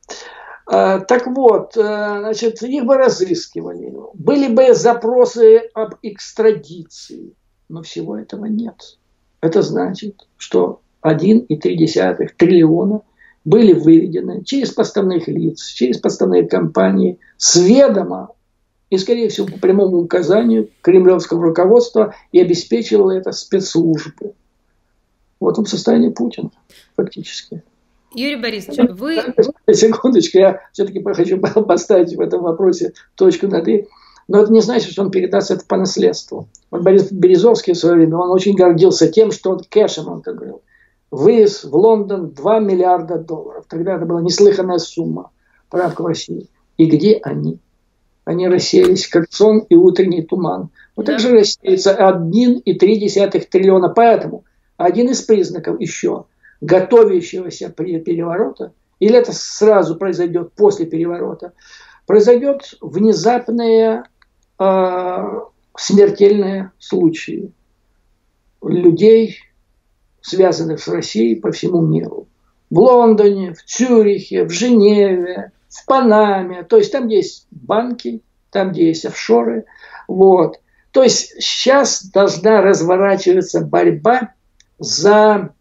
[SPEAKER 2] А, так вот, э, значит, их бы разыскивали. Были бы запросы об экстрадиции. Но всего этого нет. Это значит, что 1,3 триллиона были выведены через подставных лиц, через подставные компании с ведома и, скорее всего, по прямому указанию кремлевского руководства и обеспечивало это спецслужбы. Вот он состояние Путина, фактически.
[SPEAKER 1] Юрий Борисович, вы...
[SPEAKER 2] Секундочку, я все-таки хочу поставить в этом вопросе точку над «и». Но это не значит, что он передаст это по наследству. Вот Борис Березовский в свое время, он очень гордился тем, что он кэшем, он так говорил, вывез в Лондон 2 миллиарда долларов. Тогда это была неслыханная сумма правка в России. И где они? Они рассеялись, как сон и утренний туман. Вот так же рассеется 1,3 триллиона. Поэтому один из признаков еще готовящегося переворота, или это сразу произойдет после переворота, произойдет внезапные э, смертельные случаи людей, связанных с Россией по всему миру. В Лондоне, в Цюрихе, в Женеве, в Панаме, то есть там, есть банки, там, где есть офшоры. Вот. То есть сейчас должна разворачиваться борьба за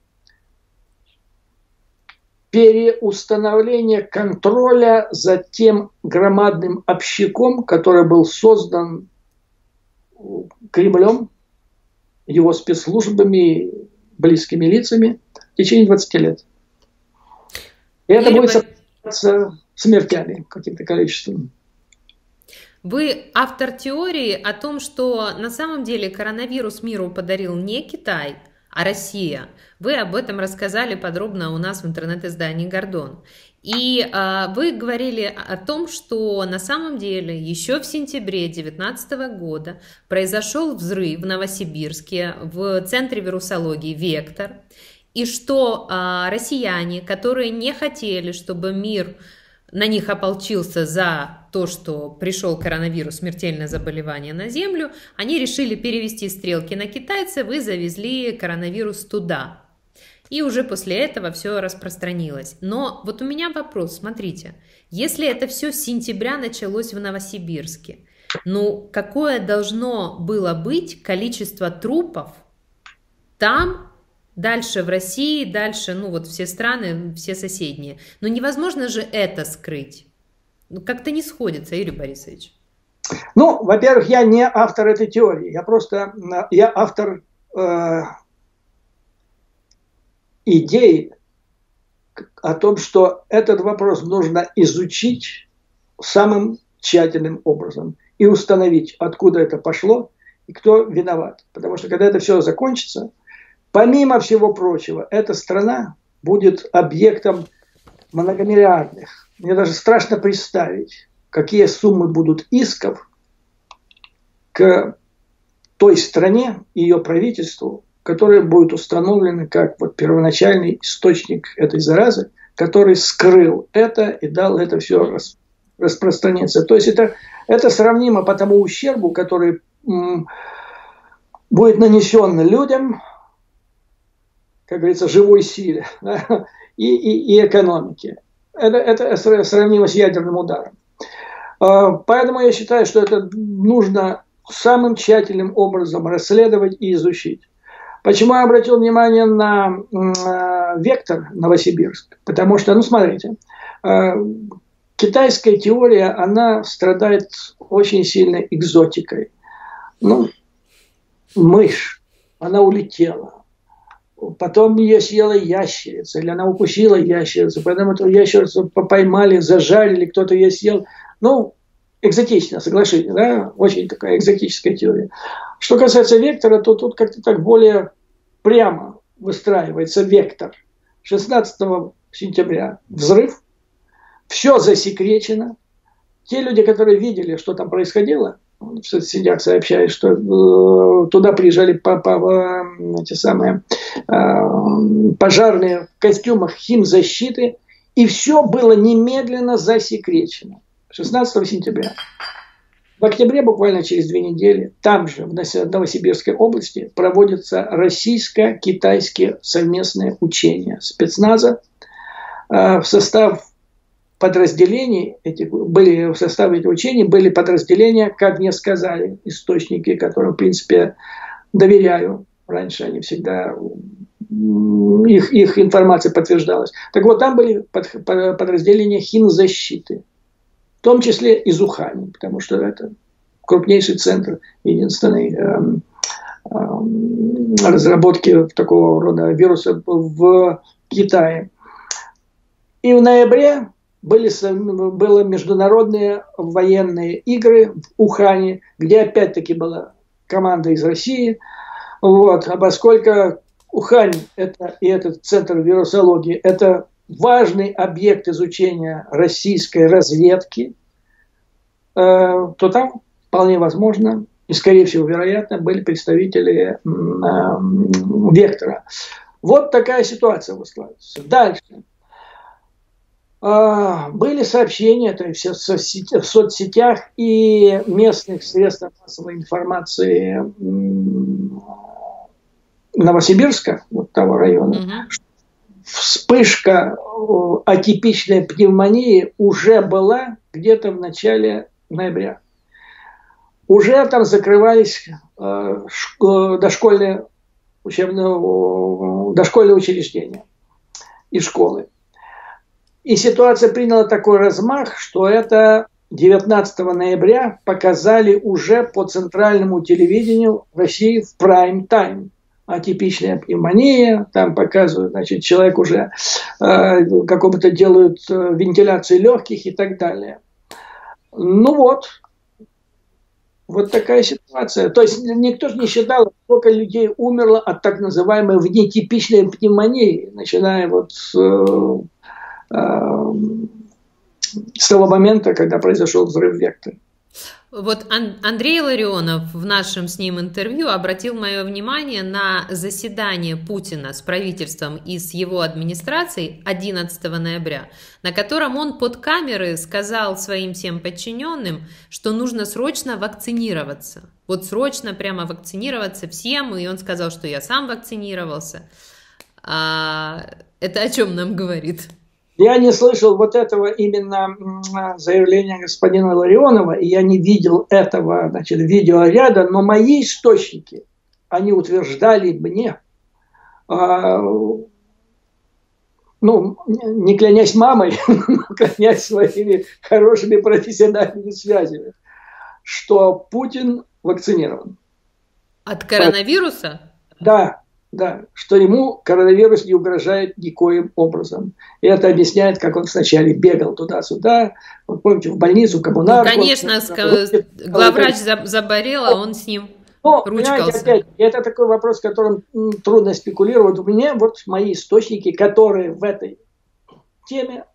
[SPEAKER 2] переустановление контроля за тем громадным общаком, который был создан Кремлем, его спецслужбами, близкими лицами в течение 20 лет. И это Или будет сопровождаться смертями каким-то количеством.
[SPEAKER 1] Вы автор теории о том, что на самом деле коронавирус миру подарил не Китай, а Россия. Вы об этом рассказали подробно у нас в интернет-издании «Гордон». И э, вы говорили о том, что на самом деле еще в сентябре 2019 года произошел взрыв в Новосибирске в центре вирусологии «Вектор», и что э, россияне, которые не хотели, чтобы мир на них ополчился за то, что пришел коронавирус, смертельное заболевание на Землю, они решили перевести стрелки на китайцев и завезли коронавирус туда. И уже после этого все распространилось. Но вот у меня вопрос, смотрите, если это все с сентября началось в Новосибирске, ну какое должно было быть количество трупов там Дальше в России, дальше, ну вот все страны, все соседние. Но невозможно же это скрыть. Ну, как-то не сходится, Юрий Борисович.
[SPEAKER 2] Ну, во-первых, я не автор этой теории. Я просто, я автор э, идеи о том, что этот вопрос нужно изучить самым тщательным образом и установить, откуда это пошло и кто виноват. Потому что когда это все закончится, Помимо всего прочего, эта страна будет объектом многомиллиардных. Мне даже страшно представить, какие суммы будут исков к той стране и ее правительству, которое будет установлено как вот первоначальный источник этой заразы, который скрыл это и дал это все распространиться. То есть это, это сравнимо по тому ущербу, который м, будет нанесен людям, как говорится, живой силе да, и, и, и экономике. Это, это сравнимо с ядерным ударом. А, поэтому я считаю, что это нужно самым тщательным образом расследовать и изучить. Почему я обратил внимание на э, вектор Новосибирск? Потому что, ну смотрите, э, китайская теория, она страдает очень сильно экзотикой. Ну, мышь, она улетела Потом ее съела ящерица, или она укусила ящерицу, потом эту ящерицу поймали, зажарили, кто-то ее съел. Ну, экзотично, соглашитесь, да? Очень такая экзотическая теория. Что касается вектора, то тут как-то так более прямо выстраивается вектор. 16 сентября взрыв, все засекречено. Те люди, которые видели, что там происходило, в соцсетях сообщает, что э, туда приезжали по, по, э, эти самые э, пожарные в костюмах химзащиты, и все было немедленно засекречено. 16 сентября. В октябре, буквально через две недели, там же, в Новосибирской области, проводятся российско-китайские совместные учения спецназа в состав подразделений, этих, были в составе этих учений, были подразделения, как мне сказали источники, которым, в принципе, доверяю. Раньше они всегда, их, их информация подтверждалась. Так вот, там были под, подразделения химзащиты, в том числе из Ухани, потому что это крупнейший центр, единственный эм, эм, разработки такого рода вируса в Китае. И в ноябре были, было международные военные игры в Ухане, где опять-таки была команда из России. Вот. А поскольку Ухань это, и этот центр вирусологии – это важный объект изучения российской разведки, э, то там вполне возможно и, скорее всего, вероятно, были представители э, вектора. Вот такая ситуация выстраивается. Дальше. А, были сообщения то есть, в соцсетях и местных средствах массовой информации Новосибирска, вот того района, угу. вспышка атипичной пневмонии уже была где-то в начале ноября. Уже там закрывались э, дошкольные, учебные, дошкольные учреждения и школы. И ситуация приняла такой размах, что это 19 ноября показали уже по центральному телевидению России в прайм-тайм. Атипичная пневмония, там показывают, значит, человек уже э, какому-то делают э, вентиляцию легких и так далее. Ну вот, вот такая ситуация. То есть никто же не считал, сколько людей умерло от так называемой внетипичной пневмонии, начиная вот э, с того момента, когда произошел взрыв вектора.
[SPEAKER 1] Вот Андрей Ларионов в нашем с ним интервью обратил мое внимание на заседание Путина с правительством и с его администрацией 11 ноября, на котором он под камеры сказал своим всем подчиненным, что нужно срочно вакцинироваться. Вот срочно прямо вакцинироваться всем, и он сказал, что я сам вакцинировался. А это о чем нам говорит?
[SPEAKER 2] Я не слышал вот этого именно заявления господина Ларионова, и я не видел этого значит, видеоряда, но мои источники, они утверждали мне, а, ну, не клянясь мамой, но клянясь своими хорошими профессиональными связями, что Путин вакцинирован.
[SPEAKER 1] От коронавируса?
[SPEAKER 2] Да, да, что ему коронавирус не угрожает никоим образом. И это объясняет, как он сначала бегал туда-сюда, вот помните, в больницу, коммунарку.
[SPEAKER 1] Ну, конечно, он, главврач заболел, а он с ним ну, ручкался.
[SPEAKER 2] Опять, это такой вопрос, которым трудно спекулировать. У меня вот мои источники, которые в этой теме,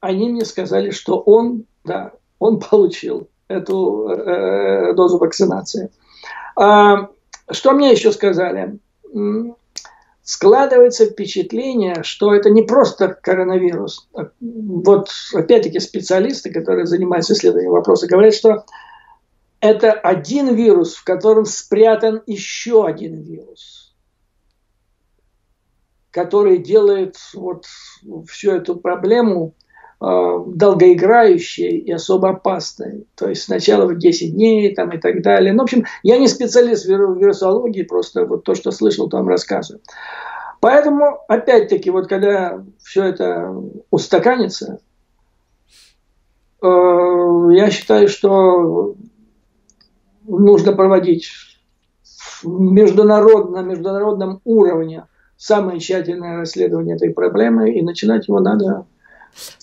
[SPEAKER 2] они мне сказали, что он, да, он получил эту э, дозу вакцинации. А, что мне еще сказали? Складывается впечатление, что это не просто коронавирус. Вот опять-таки специалисты, которые занимаются исследованием вопроса, говорят, что это один вирус, в котором спрятан еще один вирус, который делает вот всю эту проблему Э, долгоиграющей и особо опасной. То есть сначала в 10 дней там, и так далее. Ну, в общем, я не специалист в вирусологии, просто вот то, что слышал, там рассказываю. Поэтому, опять-таки, вот когда все это устаканится, э, я считаю, что нужно проводить международ, на международном уровне самое тщательное расследование этой проблемы, и начинать его надо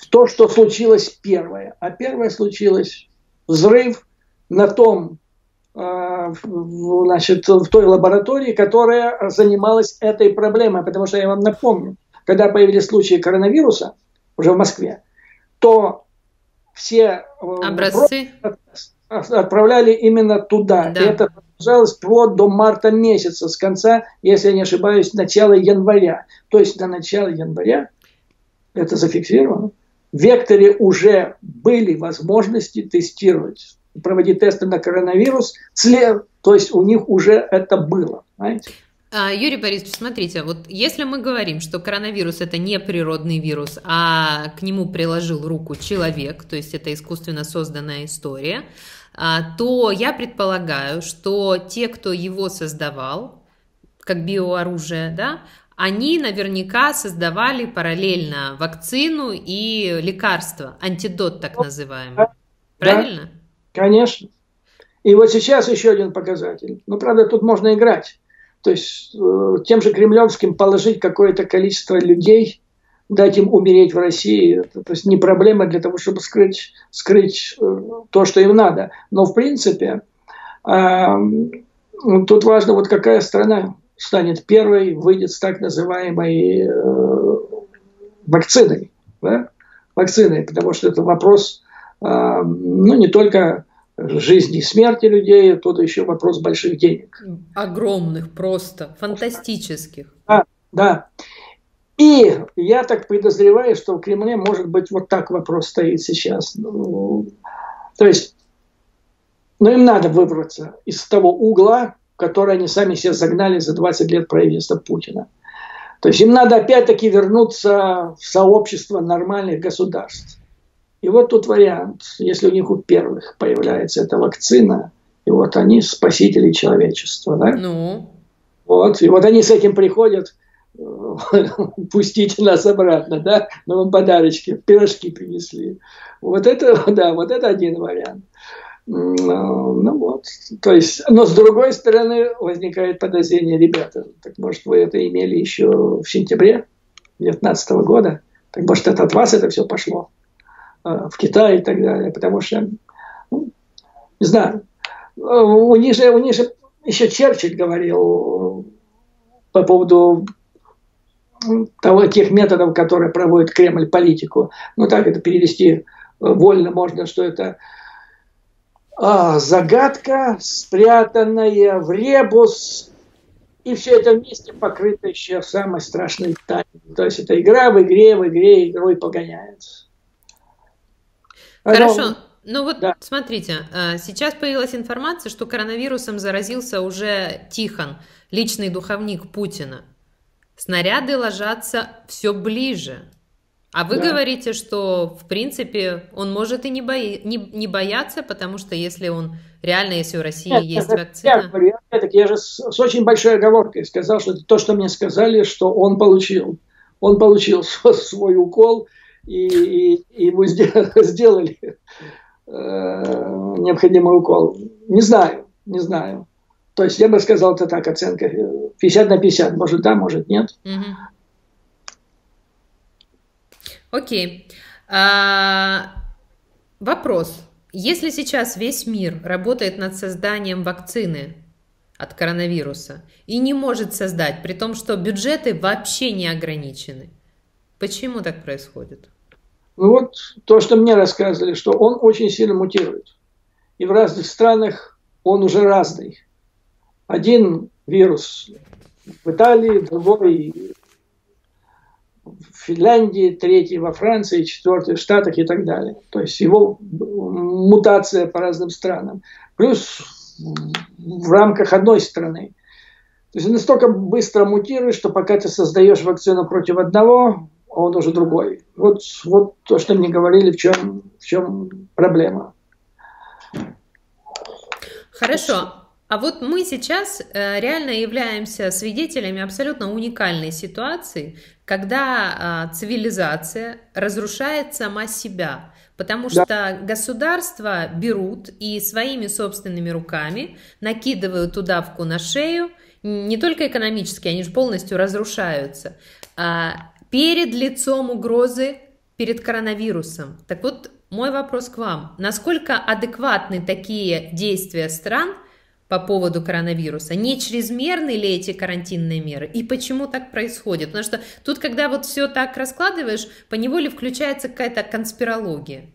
[SPEAKER 2] то, что случилось первое. А первое случилось взрыв на том, э, значит, в той лаборатории, которая занималась этой проблемой. Потому что я вам напомню, когда появились случаи коронавируса уже в Москве, то все
[SPEAKER 1] э, образцы
[SPEAKER 2] отправляли именно туда. Да. И это продолжалось вплоть до марта месяца, с конца, если я не ошибаюсь, начала января. То есть до начала января это зафиксировано в векторе уже были возможности тестировать, проводить тесты на коронавирус, то есть у них уже это было. Знаете?
[SPEAKER 1] А, Юрий Борисович, смотрите, вот если мы говорим, что коронавирус это не природный вирус, а к нему приложил руку человек, то есть это искусственно созданная история, а, то я предполагаю, что те, кто его создавал, как биооружие, да, они наверняка создавали параллельно вакцину и лекарство, антидот так называемый. Да, Правильно?
[SPEAKER 2] Да, конечно. И вот сейчас еще один показатель. Ну, правда, тут можно играть. То есть э, тем же кремлевским положить какое-то количество людей дать им умереть в России. То есть не проблема для того, чтобы скрыть, скрыть э, то, что им надо. Но в принципе тут важно, вот какая страна станет первой, выйдет с так называемой э, вакциной. Да? Вакциной, потому что это вопрос ну, не только жизни и смерти людей, тут еще вопрос больших денег.
[SPEAKER 1] Огромных просто, фантастических.
[SPEAKER 2] Да, да. И я так подозреваю, что в Кремле, может быть, вот так вопрос стоит сейчас. Ну, то есть, ну, им надо выбраться из того угла, который они сами себе загнали за 20 лет правительства Путина. То есть им надо опять-таки вернуться в сообщество нормальных государств. И вот тут вариант, если у них у первых появляется эта вакцина, и вот они спасители человечества, да?
[SPEAKER 1] Ну.
[SPEAKER 2] Вот, и вот они с этим приходят, пустите нас обратно, да, мы вам подарочки, пирожки принесли. Вот это, да, вот это один вариант. Ну вот, то есть, но с другой стороны возникает подозрение, ребята, так может вы это имели еще в сентябре 2019 года, так может это от вас это все пошло? Э, в Китай и так далее, потому что, ну, не знаю, у них же, у них же еще Черчилль говорил по поводу того, тех методов, которые проводит Кремль политику. Ну, так это перевести э, вольно можно, что это а, загадка, спрятанная в ребус, и все это вместе покрыто еще самой страшной тайной. То есть это игра в игре, в игре игрой погоняется.
[SPEAKER 1] Хорошо. Ну вот да. смотрите, э, сейчас появилась информация, что коронавирусом заразился уже Тихон, личный духовник Путина. Снаряды ложатся все ближе. А вы да. говорите, что в принципе он может и не, бои, не, не бояться, потому что если он реально, если у России Нет, есть это, вакцина.
[SPEAKER 2] Я, говорю, я же с, с очень большой оговоркой сказал, что то, что мне сказали, что он получил. Он получил свой укол, и, и, и ему сделали э, необходимый укол. Не знаю, не знаю. То есть я бы сказал, это так, оценка 50 на 50. Может да, может нет.
[SPEAKER 1] Угу. Окей. А, вопрос. Если сейчас весь мир работает над созданием вакцины от коронавируса и не может создать, при том, что бюджеты вообще не ограничены, почему так происходит?
[SPEAKER 2] Ну вот то, что мне рассказывали, что он очень сильно мутирует. И в разных странах он уже разный один вирус в Италии, другой Финляндии, третий во Франции, четвертый в Штатах и так далее. То есть его мутация по разным странам. Плюс в рамках одной страны. То есть настолько быстро мутирует, что пока ты создаешь вакцину против одного, он уже другой. Вот, вот то, что мне говорили, в чем, в чем проблема.
[SPEAKER 1] Хорошо. А вот мы сейчас э, реально являемся свидетелями абсолютно уникальной ситуации, когда э, цивилизация разрушает сама себя, потому да. что государства берут и своими собственными руками накидывают удавку на шею, не только экономически, они же полностью разрушаются, а перед лицом угрозы перед коронавирусом. Так вот, мой вопрос к вам. Насколько адекватны такие действия стран – по поводу коронавируса? Не чрезмерны ли эти карантинные меры? И почему так происходит? Потому что тут, когда вот все так раскладываешь, по неволе включается какая-то конспирология.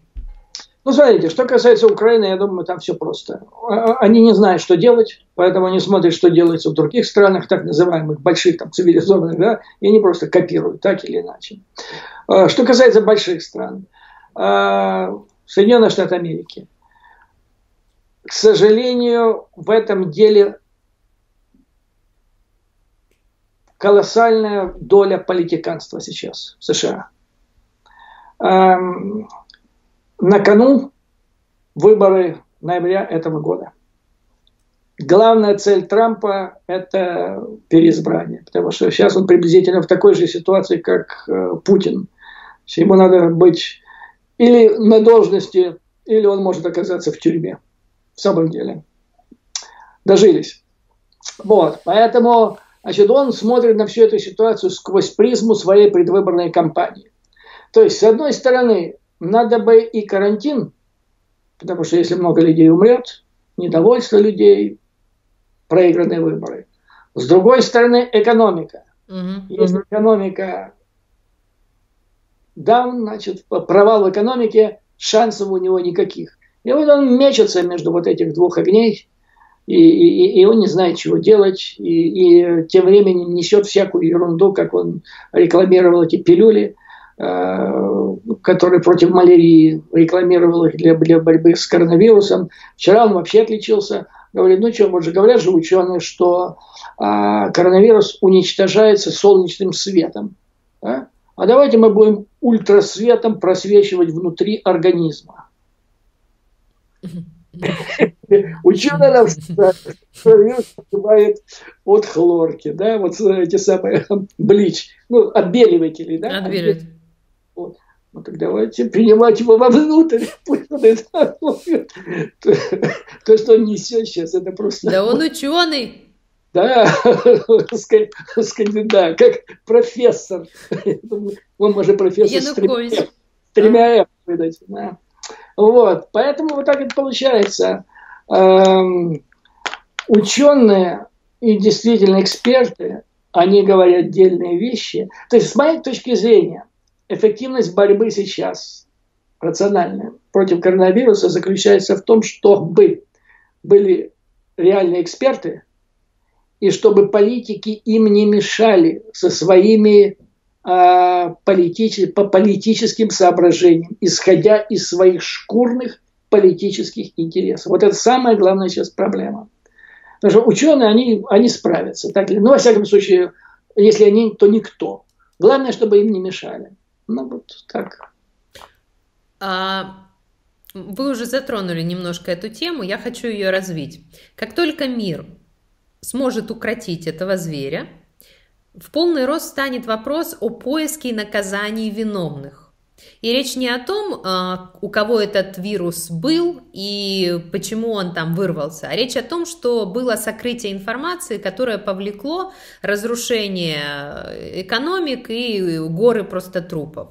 [SPEAKER 2] Ну, смотрите, что касается Украины, я думаю, там все просто. А, они не знают, что делать, поэтому они смотрят, что делается в других странах, так называемых больших, там, цивилизованных, да, и они просто копируют, так или иначе. А, что касается больших стран, а, Соединенные Штаты Америки – к сожалению, в этом деле колоссальная доля политиканства сейчас в США. Эм, на кону выборы ноября этого года. Главная цель Трампа – это переизбрание, потому что сейчас он приблизительно в такой же ситуации, как э, Путин. Ему надо быть или на должности, или он может оказаться в тюрьме в самом деле. Дожились. Вот, поэтому Значит, он смотрит на всю эту ситуацию сквозь призму своей предвыборной кампании. То есть, с одной стороны, надо бы и карантин, потому что если много людей умрет, недовольство людей, проигранные выборы. С другой стороны, экономика. Угу. Если экономика даун, значит, провал в экономике, шансов у него никаких. И вот он мечется между вот этих двух огней, и, и, и он не знает, чего делать, и, и тем временем несет всякую ерунду, как он рекламировал эти пилюли, э, которые против малярии, рекламировал их для, для борьбы с коронавирусом. Вчера он вообще отличился, говорит, ну что, вот же говорят же ученые, что э, коронавирус уничтожается солнечным светом. Да? А давайте мы будем ультрасветом просвечивать внутри организма. Ученые нам коронавирус называют от хлорки, да, вот эти самые блич, ну, отбеливатели, да. Отбеливатели. Вот. Ну так давайте принимать его вовнутрь. Пусть он это То, что он несет сейчас, это просто...
[SPEAKER 1] Да он ученый.
[SPEAKER 2] Да, да, как профессор. Он может профессор с тремя, тремя F выдать. Да. Вот, поэтому вот так это получается. Эм, ученые и действительно эксперты, они говорят отдельные вещи. То есть, с моей точки зрения, эффективность борьбы сейчас рациональная против коронавируса заключается в том, чтобы были реальные эксперты, и чтобы политики им не мешали со своими политич, по политическим соображениям, исходя из своих шкурных политических интересов. Вот это самая главная сейчас проблема. Потому что ученые, они, они справятся. Так, ну, во всяком случае, если они, то никто. Главное, чтобы им не мешали. Ну, вот так.
[SPEAKER 1] А, вы уже затронули немножко эту тему, я хочу ее развить. Как только мир сможет укротить этого зверя, в полный рост станет вопрос о поиске и наказании виновных. И речь не о том, а, у кого этот вирус был и почему он там вырвался, а речь о том, что было сокрытие информации, которое повлекло разрушение экономик и горы просто трупов.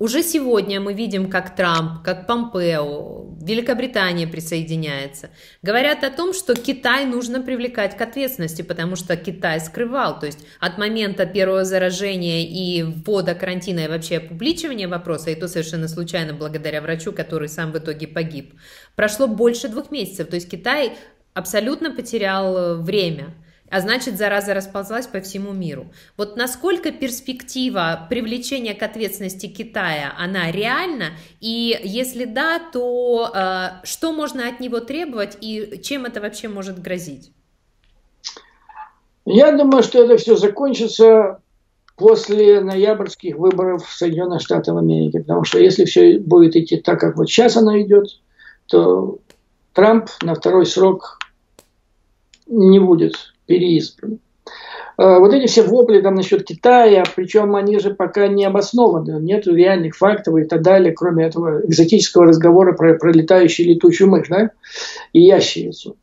[SPEAKER 1] Уже сегодня мы видим, как Трамп, как Помпео, Великобритания присоединяется. Говорят о том, что Китай нужно привлекать к ответственности, потому что Китай скрывал. То есть от момента первого заражения и ввода карантина и вообще опубличивания вопроса, и то совершенно случайно благодаря врачу, который сам в итоге погиб, прошло больше двух месяцев. То есть Китай абсолютно потерял время а значит, зараза расползлась по всему миру. Вот насколько перспектива привлечения к ответственности Китая, она реальна? И если да, то э, что можно от него требовать и чем это вообще может грозить?
[SPEAKER 2] Я думаю, что это все закончится после ноябрьских выборов в Соединенных Штатах Америки. Потому что если все будет идти так, как вот сейчас оно идет, то Трамп на второй срок не будет переизбран. А, вот эти все вопли там насчет Китая, причем они же пока не обоснованы, нет реальных фактов и так далее, кроме этого экзотического разговора про, про летающую летучую мышь да, и ящерицу.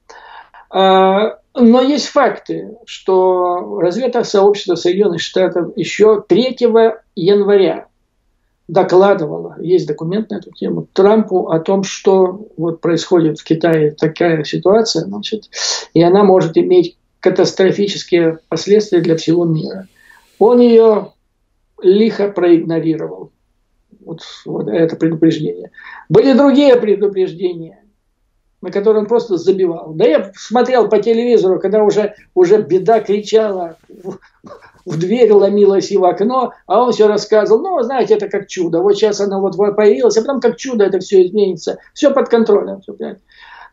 [SPEAKER 2] А, но есть факты, что разведсообщество Соединенных Штатов еще 3 января докладывала, есть документ на эту тему, Трампу о том, что вот происходит в Китае такая ситуация, значит, и она может иметь катастрофические последствия для всего мира. Он ее лихо проигнорировал. Вот, вот это предупреждение. Были другие предупреждения, на которые он просто забивал. Да я смотрел по телевизору, когда уже, уже беда кричала, в, в дверь ломилась и в окно, а он все рассказывал, ну, знаете, это как чудо. Вот сейчас оно вот появилось, а потом как чудо это все изменится. Все под контролем. Все,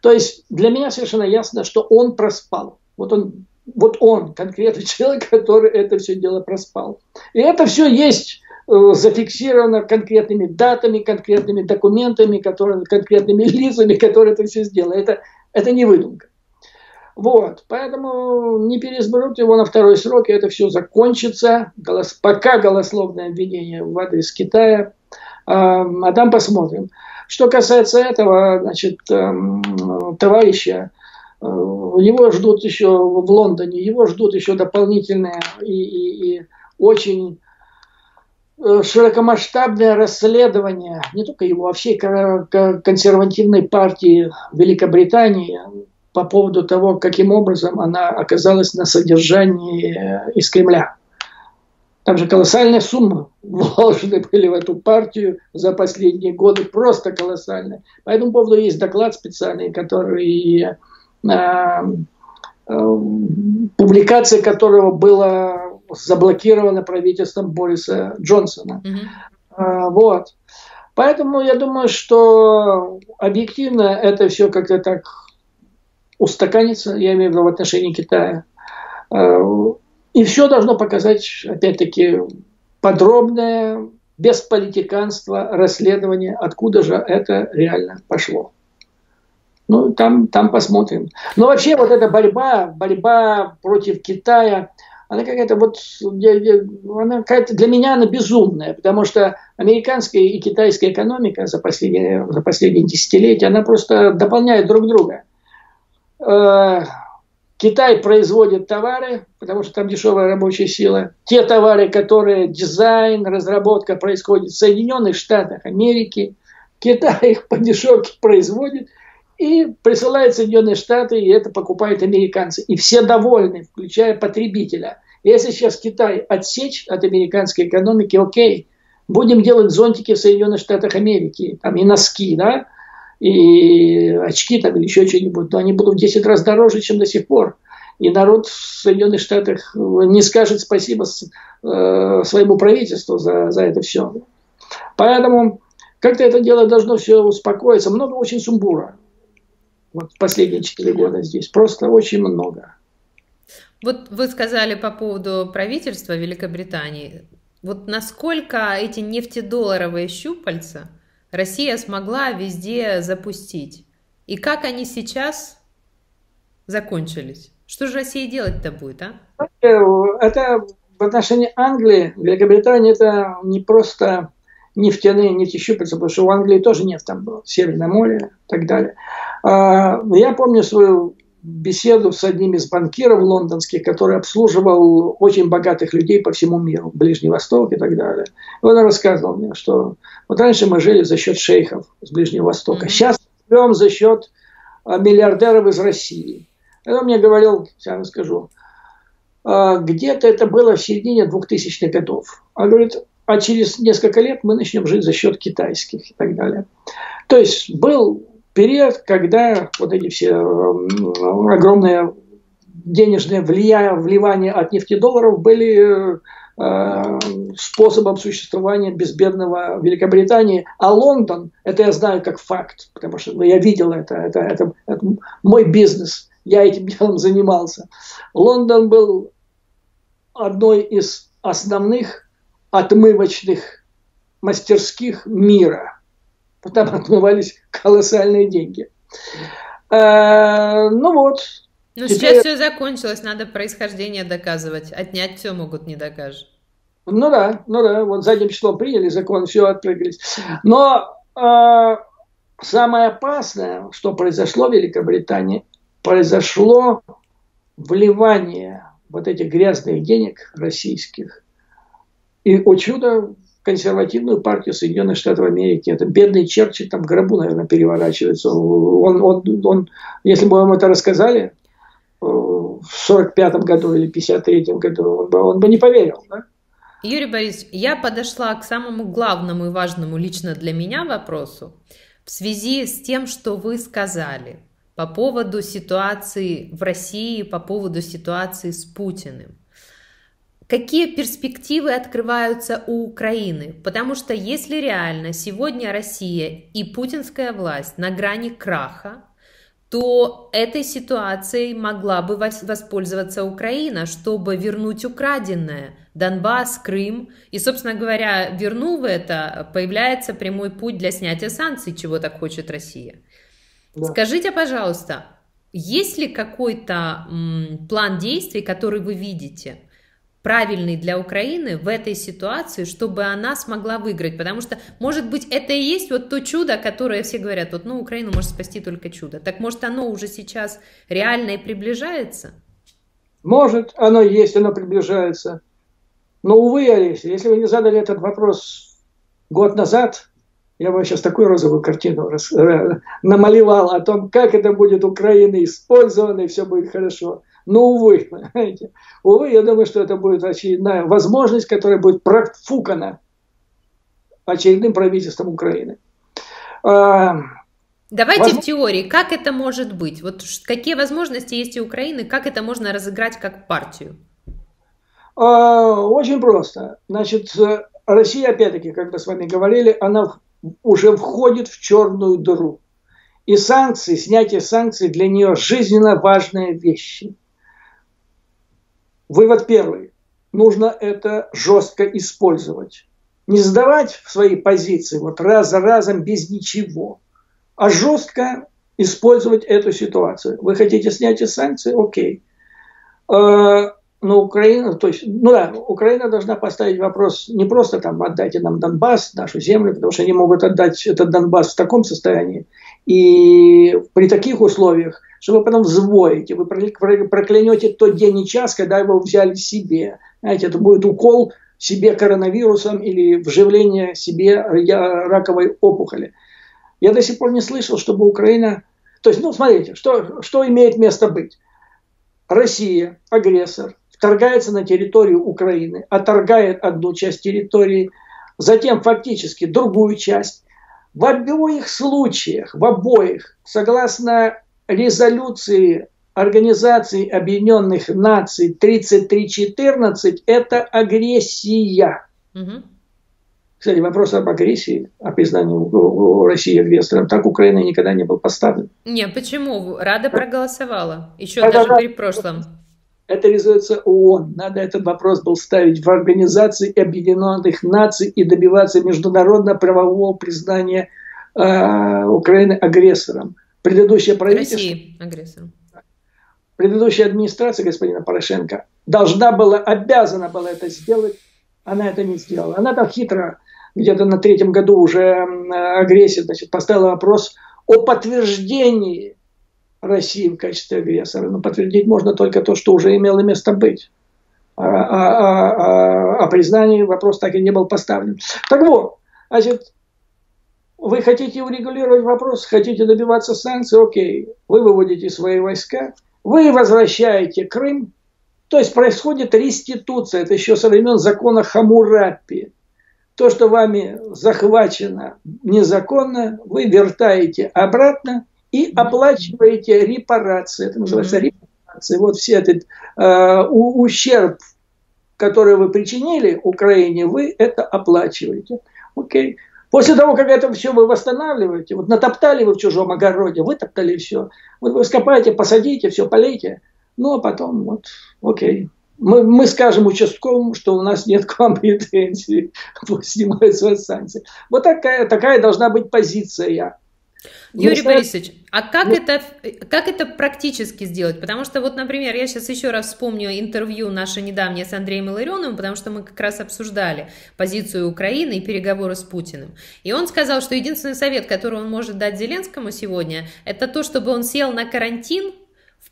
[SPEAKER 2] То есть для меня совершенно ясно, что он проспал. Вот он, вот он, конкретный человек, который это все дело проспал. И это все есть э, зафиксировано конкретными датами, конкретными документами, которые, конкретными лицами, которые это все сделали. Это, это не выдумка. Вот, поэтому не переизберут его на второй срок, и это все закончится. Голос, пока голословное обвинение в адрес Китая, а, а там посмотрим. Что касается этого, значит, эм, товарища, его ждут еще в Лондоне, его ждут еще дополнительные и, и, и очень Э, широкомасштабное расследование не только его, а всей консервативной партии Великобритании по поводу того, каким образом она оказалась на содержании э, из Кремля. Там же колоссальные суммы вложены были в эту партию за последние годы, просто колоссальные. По этому поводу есть доклад специальный, который, э, э, публикация которого была заблокировано правительством Бориса Джонсона. Mm-hmm. Вот. Поэтому я думаю, что объективно это все как-то так устаканится, я имею в виду в отношении Китая. И все должно показать, опять-таки, подробное, без политиканства расследование, откуда же это реально пошло. Ну, там, там посмотрим. Но вообще вот эта борьба, борьба против Китая, она какая-то вот, она какая-то, для меня она безумная, потому что американская и китайская экономика за последние, за последние десятилетия, она просто дополняет друг друга. Э, Китай производит товары, потому что там дешевая рабочая сила. Те товары, которые дизайн, разработка происходит в Соединенных Штатах Америки, Китай их по дешевке производит и присылает Соединенные Штаты, и это покупают американцы. И все довольны, включая потребителя. Если сейчас Китай отсечь от американской экономики, окей, будем делать зонтики в Соединенных Штатах Америки, там и носки, да, и очки там или еще что-нибудь, но они будут в 10 раз дороже, чем до сих пор. И народ в Соединенных Штатах не скажет спасибо э, своему правительству за, за это все. Поэтому как-то это дело должно все успокоиться. Много очень сумбура. Вот последние 4 года здесь. Просто очень много.
[SPEAKER 1] Вот вы сказали по поводу правительства Великобритании. Вот насколько эти нефтедолларовые щупальца Россия смогла везде запустить? И как они сейчас закончились? Что же Россия делать-то будет, а?
[SPEAKER 2] Это в отношении Англии, Великобритании это не просто нефтяные нефтещупальца, потому что у Англии тоже нефть там была, Северное море и так далее. А, я помню свою беседу с одним из банкиров лондонских, который обслуживал очень богатых людей по всему миру, Ближний Восток и так далее. И он рассказывал мне, что вот раньше мы жили за счет шейхов с Ближнего Востока, mm-hmm. сейчас живем за счет а, миллиардеров из России. И он мне говорил, сейчас расскажу, а, где-то это было в середине 2000-х годов. Он говорит, а через несколько лет мы начнем жить за счет китайских и так далее. То есть был период, когда вот эти все огромные денежные влияния, вливания от нефтедолларов были э, способом существования безбедного Великобритании. А Лондон, это я знаю как факт, потому что ну, я видел это, это, это, это мой бизнес, я этим делом занимался. Лондон был одной из основных отмывочных мастерских мира – там отмывались колоссальные деньги. А, ну вот.
[SPEAKER 1] Ну, теперь... сейчас все закончилось, надо происхождение доказывать. Отнять все могут, не докажешь.
[SPEAKER 2] Ну да, ну да, вот задним числом приняли закон, все отпрыгались. Но э, самое опасное, что произошло в Великобритании, произошло вливание вот этих грязных денег российских. И, о чудо, консервативную партию Соединенных Штатов Америки. Это бедный Черчилль там гробу, наверное, переворачивается. Он, он, он, если бы вам это рассказали э, в 45 году или 53 году, он бы, он бы не поверил. Да?
[SPEAKER 1] Юрий Борисович, я подошла к самому главному и важному лично для меня вопросу в связи с тем, что вы сказали по поводу ситуации в России, по поводу ситуации с Путиным. Какие перспективы открываются у Украины? Потому что если реально сегодня Россия и путинская власть на грани краха, то этой ситуацией могла бы воспользоваться Украина, чтобы вернуть украденное. Донбасс, Крым. И, собственно говоря, вернув это, появляется прямой путь для снятия санкций, чего так хочет Россия. Да. Скажите, пожалуйста, есть ли какой-то план действий, который вы видите – правильный для Украины в этой ситуации, чтобы она смогла выиграть? Потому что, может быть, это и есть вот то чудо, которое все говорят, вот, ну, Украину может спасти только чудо. Так может, оно уже сейчас реально и приближается?
[SPEAKER 2] Может, оно есть, оно приближается. Но, увы, Олеся, если вы не задали этот вопрос год назад, я бы сейчас такую розовую картину э, намалевал о том, как это будет Украина использована, и все будет хорошо. Но, увы, понимаете, увы, я думаю, что это будет очередная возможность, которая будет профукана очередным правительством Украины.
[SPEAKER 1] А, Давайте Возможно... в теории, как это может быть? Вот какие возможности есть у Украины, как это можно разыграть как партию?
[SPEAKER 2] А, очень просто. Значит, Россия, опять-таки, как мы с вами говорили, она уже входит в черную дыру. И санкции, снятие санкций для нее жизненно важные вещи. Вывод первый. Нужно это жестко использовать. Не сдавать в свои позиции вот раз за разом без ничего, а жестко использовать эту ситуацию. Вы хотите снять санкции? Окей. А, но Украина, то есть, ну да, Украина должна поставить вопрос не просто там отдайте нам Донбасс, нашу землю, потому что они могут отдать этот Донбасс в таком состоянии и при таких условиях, что вы потом взвоите, вы проклянете тот день и час, когда его взяли себе. Знаете, это будет укол себе коронавирусом или вживление себе раковой опухоли. Я до сих пор не слышал, чтобы Украина... То есть, ну, смотрите, что, что имеет место быть. Россия, агрессор, вторгается на территорию Украины, отторгает одну часть территории, затем фактически другую часть. В обоих случаях, в обоих, согласно резолюции Организации Объединенных Наций 3314, это агрессия. Угу. Кстати, вопрос об агрессии, о признании России агрессором, так Украина никогда не был поставлен.
[SPEAKER 1] Не, почему? Рада проголосовала. Еще да, даже да, при прошлом.
[SPEAKER 2] Это резолюция ООН. Надо этот вопрос был ставить в Организации Объединенных Наций и добиваться международно-правового признания э, Украины агрессором. Предыдущее правительство... России агрессором. Предыдущая администрация господина Порошенко должна была, обязана была это сделать. Она это не сделала. Она так хитро, где-то на третьем году уже агрессии, значит, поставила вопрос о подтверждении России в качестве агрессора. Но подтвердить можно только то, что уже имело место быть. А, а, а, а, а признании вопрос так и не был поставлен. Так вот, значит, вы хотите урегулировать вопрос, хотите добиваться санкций, окей, вы выводите свои войска, вы возвращаете Крым, то есть происходит реституция, это еще со времен закона Хамурапи. То, что вами захвачено незаконно, вы вертаете обратно, и оплачиваете репарации. Это называется репарации. Вот все этот э, ущерб, который вы причинили Украине, вы это оплачиваете. Окей. После того, как это все вы восстанавливаете, вот натоптали вы в чужом огороде, вытоптали все, вот вы скопаете, посадите, все полейте, ну а потом вот, окей. Мы, мы скажем участковому, что у нас нет к вам претензий, пусть снимают свои санкции. Вот такая, такая должна быть позиция.
[SPEAKER 1] Юрий Борисович, а как, ну, это, как это практически сделать? Потому что вот, например, я сейчас еще раз вспомню интервью наше недавнее с Андреем Иларионовым, потому что мы как раз обсуждали позицию Украины и переговоры с Путиным. И он сказал, что единственный совет, который он может дать Зеленскому сегодня, это то, чтобы он сел на карантин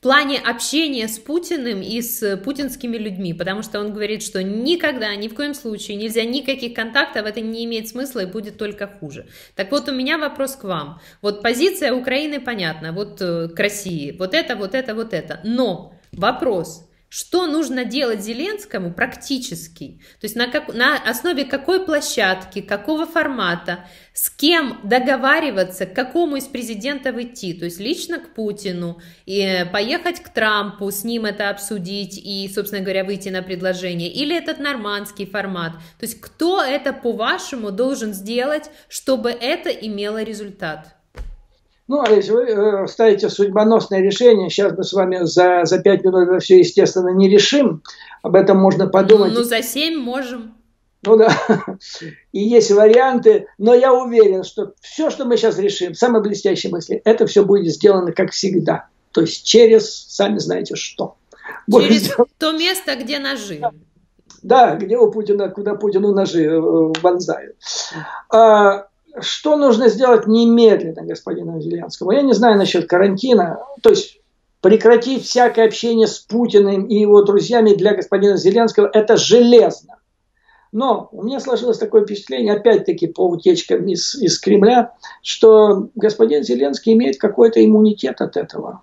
[SPEAKER 1] плане общения с Путиным и с путинскими людьми, потому что он говорит, что никогда, ни в коем случае нельзя никаких контактов, это не имеет смысла и будет только хуже. Так вот, у меня вопрос к вам. Вот позиция Украины понятна, вот э, к России, вот это, вот это, вот это. Но вопрос, что нужно делать Зеленскому практически? То есть на, как, на основе какой площадки, какого формата, с кем договариваться, к какому из президентов идти? То есть лично к Путину, и поехать к Трампу, с ним это обсудить и, собственно говоря, выйти на предложение? Или этот нормандский формат? То есть кто это, по-вашему, должен сделать, чтобы это имело результат?
[SPEAKER 2] Ну, а если вы э, ставите судьбоносное решение, сейчас мы с вами за, за 5 минут это все, естественно, не решим. Об этом можно подумать.
[SPEAKER 1] Ну, за 7 можем.
[SPEAKER 2] Ну да, и есть варианты, но я уверен, что все, что мы сейчас решим, самые блестящие мысли, это все будет сделано как всегда. То есть через, сами знаете что.
[SPEAKER 1] Через то место, где нажим.
[SPEAKER 2] Да, где у Путина, куда Путину ножи э, вонзают. А, что нужно сделать немедленно господину Зеленскому? Я не знаю насчет карантина. То есть прекратить всякое общение с Путиным и его друзьями для господина Зеленского – это железно. Но у меня сложилось такое впечатление, опять-таки по утечкам из, из Кремля, что господин Зеленский имеет какой-то иммунитет от этого.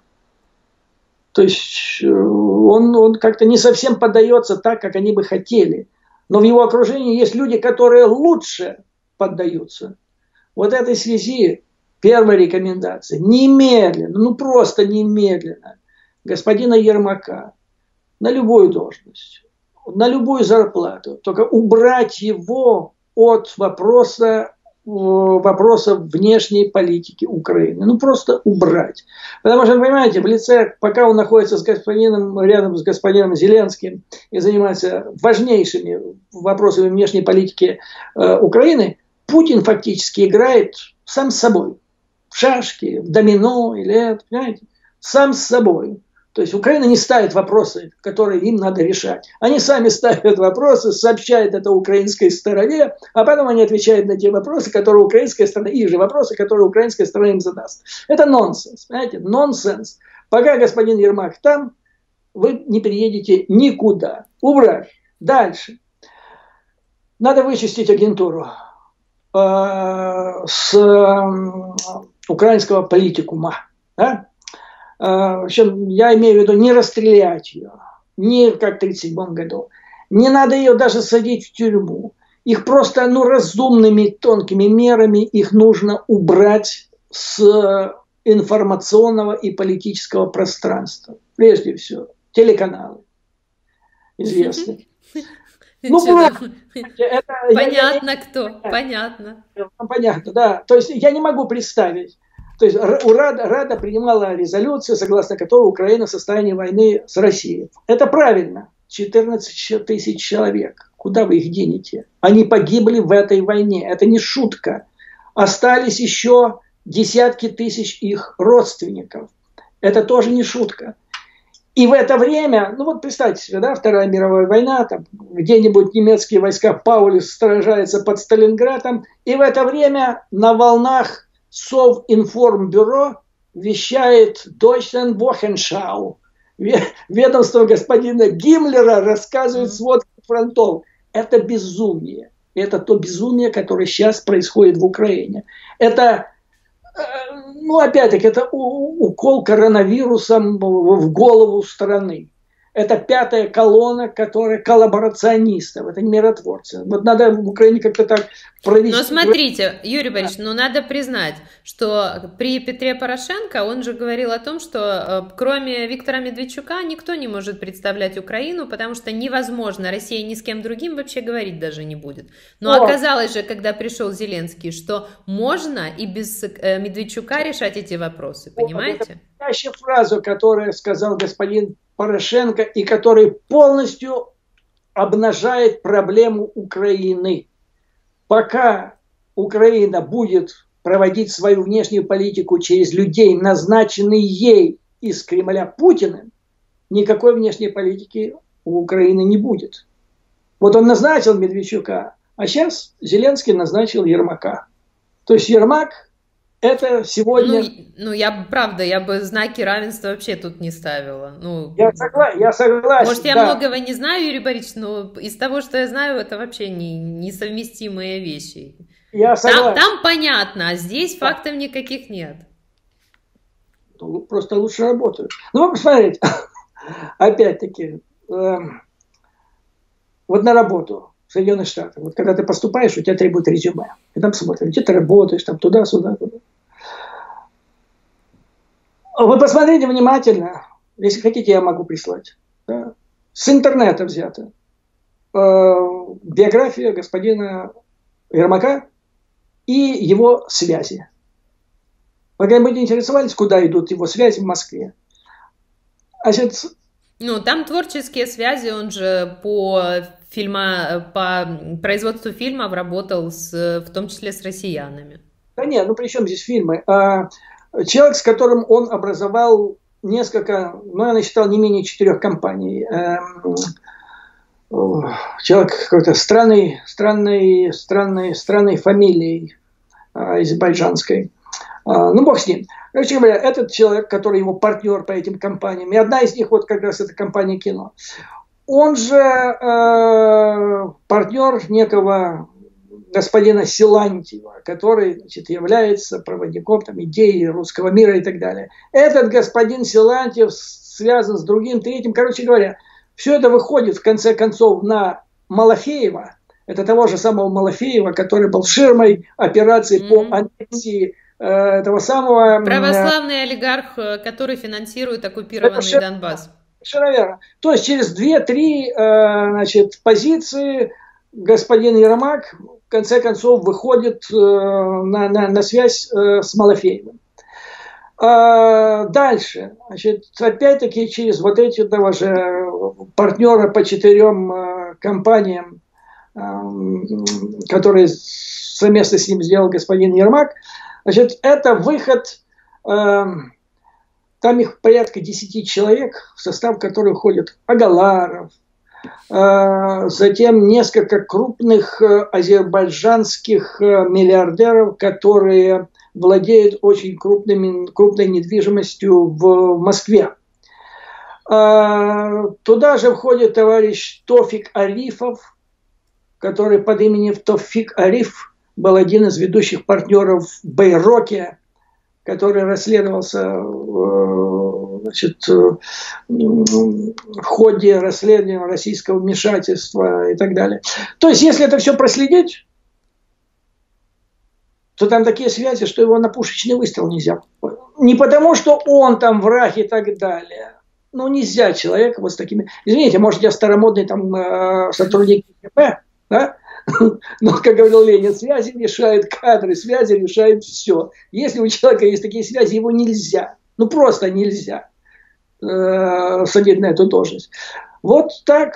[SPEAKER 2] То есть э, он, он как-то не совсем поддается так, как они бы хотели. Но в его окружении есть люди, которые лучше поддаются. Вот этой связи первая рекомендация. Немедленно, ну просто немедленно господина Ермака на любую должность на любую зарплату, только убрать его от вопроса вопросов внешней политики Украины. Ну, просто убрать. Потому что, понимаете, в лице, пока он находится с господином, рядом с господином Зеленским и занимается важнейшими вопросами внешней политики э, Украины, Путин фактически играет сам с собой. В шашки, в домино или это, понимаете? Сам с собой. То есть Украина не ставит вопросы, которые им надо решать. Они сами ставят вопросы, сообщают это украинской стороне, а потом они отвечают на те вопросы, которые украинская сторона, их же вопросы, которые украинская сторона им задаст. Это нонсенс, понимаете, нонсенс. Пока господин Ермак там, вы не переедете никуда. Убрать. Дальше. Надо вычистить агентуру с э, украинского политикума. Да? А, в общем, я имею в виду не расстрелять ее, не как в 1937 году. Не надо ее даже садить в тюрьму. Их просто ну, разумными тонкими мерами их нужно убрать с информационного и политического пространства. Прежде всего, телеканалы известные.
[SPEAKER 1] Ну, это, понятно я, кто, понятно.
[SPEAKER 2] Понятно, да. То есть я не могу представить, то есть Рада, Рада принимала резолюцию, согласно которой Украина в состоянии войны с Россией. Это правильно. 14 тысяч человек. Куда вы их денете? Они погибли в этой войне. Это не шутка. Остались еще десятки тысяч их родственников. Это тоже не шутка. И в это время, ну вот представьте себе, да, Вторая мировая война, там где-нибудь немецкие войска Паулюс сражаются под Сталинградом, и в это время на волнах Совинформбюро вещает Deutschland Wochenschau. Ведомство господина Гиммлера рассказывает сводки фронтов. Это безумие. Это то безумие, которое сейчас происходит в Украине. Это, ну, опять-таки, это укол коронавирусом в голову страны это пятая колонна, которая коллаборационистов, это не миротворцы. Вот надо в Украине как-то так
[SPEAKER 1] провести. Но смотрите, Юрий Борисович, ну надо признать, что при Петре Порошенко он же говорил о том, что э, кроме Виктора Медведчука никто не может представлять Украину, потому что невозможно, Россия ни с кем другим вообще говорить даже не будет. Но О. оказалось же, когда пришел Зеленский, что можно и без э, Медведчука решать эти вопросы, понимаете?
[SPEAKER 2] Это фразу, которую сказал господин Порошенко и который полностью обнажает проблему Украины. Пока Украина будет проводить свою внешнюю политику через людей, назначенных ей из Кремля Путиным, никакой внешней политики у Украины не будет. Вот он назначил Медведчука, а сейчас Зеленский назначил Ермака. То есть Ермак это сегодня...
[SPEAKER 1] Ну, ну, я, правда, я бы знаки равенства вообще тут не ставила. Ну,
[SPEAKER 2] я, согла... я согласен,
[SPEAKER 1] Может, я да. многого не знаю, Юрий Борисович, но из того, что я знаю, это вообще не, несовместимые вещи.
[SPEAKER 2] Я согласен.
[SPEAKER 1] Там, там понятно, а здесь да. фактов никаких нет.
[SPEAKER 2] Ну, просто лучше работают. Ну, вы посмотрите, опять-таки, э, вот на работу в Соединенных Штатах, вот когда ты поступаешь, у тебя требуют резюме. И там смотрят, где ты работаешь, там туда-сюда, туда. Вы посмотрите внимательно. Если хотите, я могу прислать. Да. С интернета взято. Э, биография господина Ермака и его связи. Вы когда-нибудь интересовались, куда идут его связи в Москве?
[SPEAKER 1] Значит, ну, там творческие связи, он же по фильма, по производству фильмов работал с, в том числе с россиянами.
[SPEAKER 2] Да нет, ну при чем здесь фильмы? А, человек, с которым он образовал несколько, ну, я насчитал не менее четырех компаний. Эм, человек какой-то странной, странной, странной, странной фамилией азербайджанской. Ну, бог с ним. Короче говоря, этот человек, который его партнер по этим компаниям, и одна из них вот как раз эта компания кино, он же э, партнер некого господина Силантьева, который значит, является проводником там, идеи русского мира и так далее. Этот господин Силантьев связан с другим, третьим. Короче говоря, все это выходит в конце концов на Малафеева, это того же самого Малафеева, который был ширмой операции mm-hmm. по аннексии э, этого самого...
[SPEAKER 1] Православный олигарх, э, который финансирует оккупированный это Донбасс.
[SPEAKER 2] Совершенно верно. То есть через две-три э, значит, позиции господин Ермак в конце концов выходит э, на, на, на связь э, с Малафеевым. А, дальше, значит, опять-таки через вот эти этого же партнера по четырем э, компаниям, которые совместно с ним сделал господин Ермак, значит, это выход, там их порядка 10 человек, в состав которых входят Агаларов, затем несколько крупных э, азербайджанских э, миллиардеров, которые владеют очень крупными, крупной недвижимостью в Москве. Туда же входит товарищ Тофик Арифов, который под именем Тофик Ариф был один из ведущих партнеров в Бейроке, который расследовался значит, э, в ходе расследования российского вмешательства и так далее. То есть, если это все проследить, то там такие связи, что его на пушечный выстрел нельзя. Не потому, что он там враг и так далее. Ну, нельзя человека вот с такими... Извините, может, я старомодный там э, сотрудник КП, да? Но, как говорил Ленин, связи решают кадры, связи решают все. Если у человека есть такие связи, его нельзя. Ну, просто нельзя э, садить на эту должность. Вот так.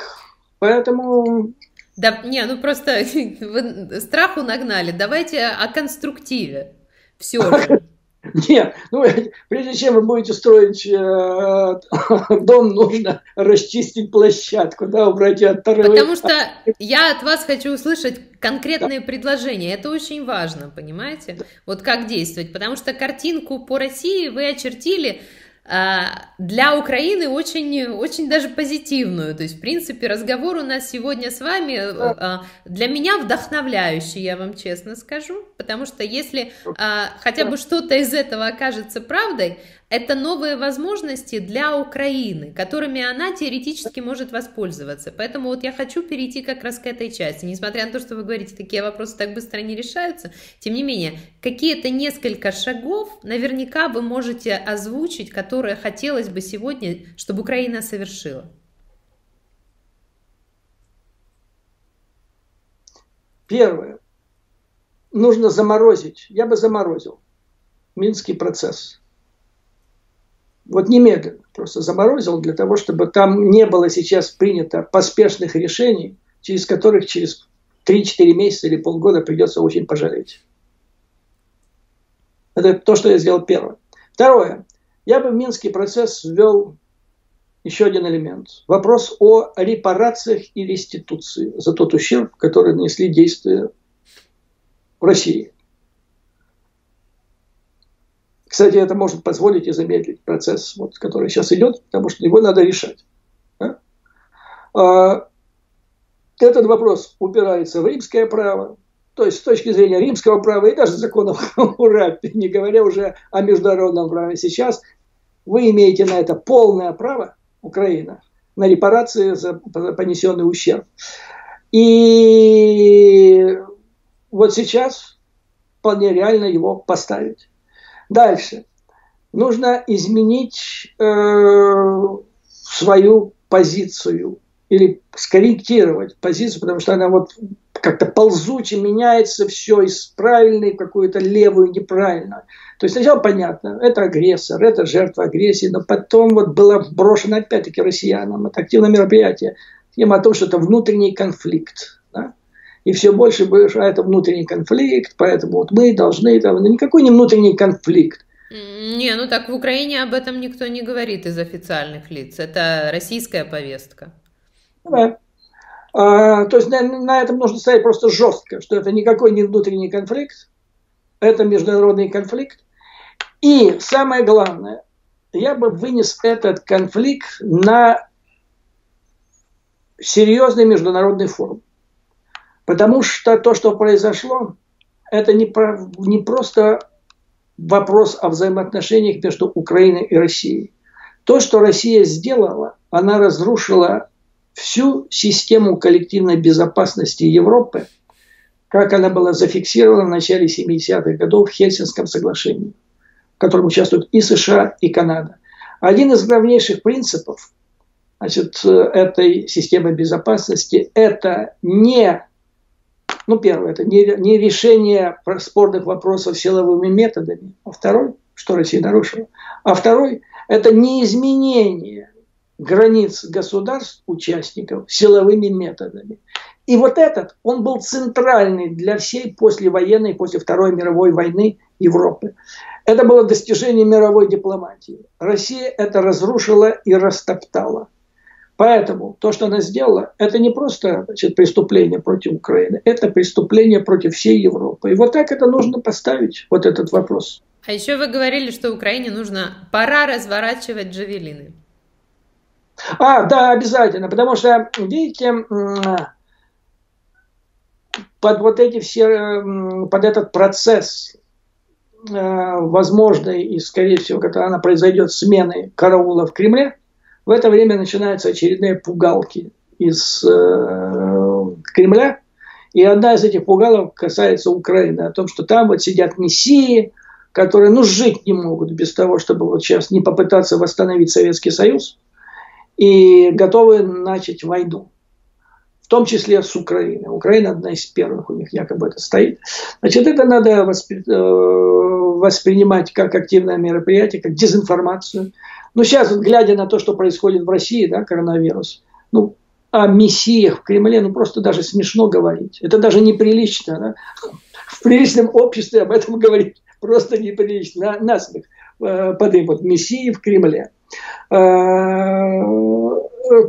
[SPEAKER 2] Поэтому
[SPEAKER 1] да, не, ну просто вы страху нагнали. Давайте о конструктиве. Все же.
[SPEAKER 2] Нет, ну, прежде чем вы будете строить э, дом, нужно расчистить площадку, да, убрать от
[SPEAKER 1] Потому что я от вас хочу услышать конкретные да. предложения. Это очень важно, понимаете? Вот как действовать. Потому что картинку по России вы очертили для Украины очень, очень даже позитивную. То есть, в принципе, разговор у нас сегодня с вами а, для меня вдохновляющий, я вам честно скажу, потому что если а, хотя бы что-то из этого окажется правдой, это новые возможности для Украины, которыми она теоретически может воспользоваться. Поэтому вот я хочу перейти как раз к этой части. Несмотря на то, что вы говорите, такие вопросы так быстро не решаются, тем не менее, какие-то несколько шагов наверняка вы можете озвучить, которые хотелось бы сегодня, чтобы Украина совершила.
[SPEAKER 2] Первое. Нужно заморозить. Я бы заморозил Минский процесс вот немедленно просто заморозил для того, чтобы там не было сейчас принято поспешных решений, через которых через 3-4 месяца или полгода придется очень пожалеть. Это то, что я сделал первое. Второе. Я бы в Минский процесс ввел еще один элемент. Вопрос о репарациях и реституции за тот ущерб, который нанесли действия в России. Кстати, это может позволить и замедлить процесс, вот, который сейчас идет, потому что его надо решать. Да? А, этот вопрос упирается в римское право, то есть с точки зрения римского права и даже законов Хамурапи, не говоря уже о международном праве. Сейчас вы имеете на это полное право, Украина, на репарации за понесенный ущерб. И вот сейчас вполне реально его поставить. Дальше. Нужно изменить э, свою позицию или скорректировать позицию, потому что она вот как-то ползуче меняется все из правильной в какую-то левую неправильно. То есть сначала понятно, это агрессор, это жертва агрессии, но потом вот было брошено опять-таки россиянам, это активное мероприятие, тема о том, что это внутренний конфликт. Да? И все больше больше, а это внутренний конфликт, поэтому вот мы должны, там, ну, никакой не внутренний конфликт.
[SPEAKER 1] Не, ну так в Украине об этом никто не говорит из официальных лиц. Это российская повестка.
[SPEAKER 2] Да. А, то есть на, на этом нужно стоять просто жестко, что это никакой не внутренний конфликт, это международный конфликт. И самое главное, я бы вынес этот конфликт на серьезный международный форум. Потому что то, что произошло, это не, про, не просто вопрос о взаимоотношениях между Украиной и Россией. То, что Россия сделала, она разрушила всю систему коллективной безопасности Европы, как она была зафиксирована в начале 70-х годов в Хельсинском соглашении, в котором участвуют и США, и Канада. Один из главнейших принципов значит, этой системы безопасности – это не ну, первое, это не, не решение спорных вопросов силовыми методами. А второй, что Россия нарушила. А второй, это не изменение границ государств, участников, силовыми методами. И вот этот, он был центральный для всей послевоенной, после Второй мировой войны Европы. Это было достижение мировой дипломатии. Россия это разрушила и растоптала. Поэтому то, что она сделала, это не просто значит, преступление против Украины, это преступление против всей Европы. И вот так это нужно поставить, вот этот вопрос.
[SPEAKER 1] А еще вы говорили, что Украине нужно, пора разворачивать джавелины.
[SPEAKER 2] А, да, обязательно, потому что, видите, под вот эти все, под этот процесс э, возможный и, скорее всего, когда она произойдет смены караула в Кремле, в это время начинаются очередные пугалки из э, Кремля. И одна из этих пугалок касается Украины, о том, что там вот сидят мессии, которые ну, жить не могут без того, чтобы вот сейчас не попытаться восстановить Советский Союз, и готовы начать войну. В том числе с Украиной. Украина одна из первых у них якобы это стоит. Значит, это надо воспри... Э, воспринимать как активное мероприятие, как дезинформацию. Ну, сейчас, глядя на то, что происходит в России, да, коронавирус, ну, о мессиях в Кремле, ну, просто даже смешно говорить. Это даже неприлично. Да? В приличном обществе об этом говорить просто неприлично. На, насмех э, подымут мессии в Кремле. Э,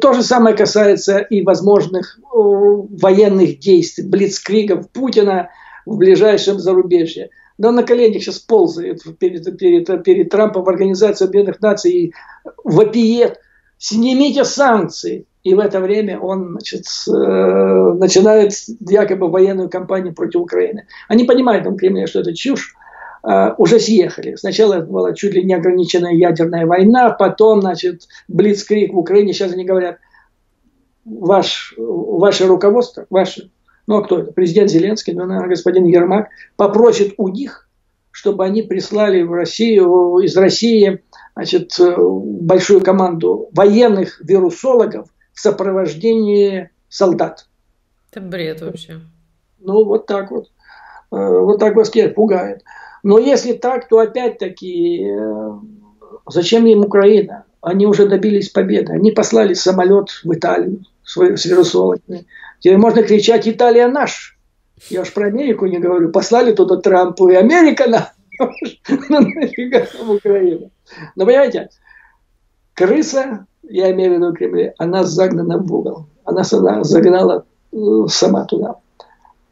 [SPEAKER 2] то же самое касается и возможных военных действий, блицкригов Путина в ближайшем зарубежье да на коленях сейчас ползает перед, перед, перед Трампом в Организации Объединенных Наций и вопиет, снимите санкции. И в это время он значит, э, начинает якобы военную кампанию против Украины. Они понимают там в Кремле, что это чушь, Uh, уже съехали. Сначала это была чуть ли не ограниченная ядерная война, потом, значит, блицкрик в Украине. Сейчас они говорят, ваш, ваше руководство, ваше ну а кто это? Президент Зеленский, ну, наверное, господин Ермак попросит у них, чтобы они прислали в Россию, из России значит, большую команду военных вирусологов в сопровождении солдат.
[SPEAKER 1] Это бред вообще.
[SPEAKER 2] Ну, вот так вот. Э, вот так вас пугает. Но если так, то опять-таки, э, зачем им Украина? Они уже добились победы. Они послали самолет в Италию с вирусологами. Теперь можно кричать «Италия наш». Я уж про Америку не говорю. Послали туда Трампу и Америка на нафига там Украина. Но понимаете, крыса, я имею в виду Кремле, она загнана в угол. Она загнала э, сама туда.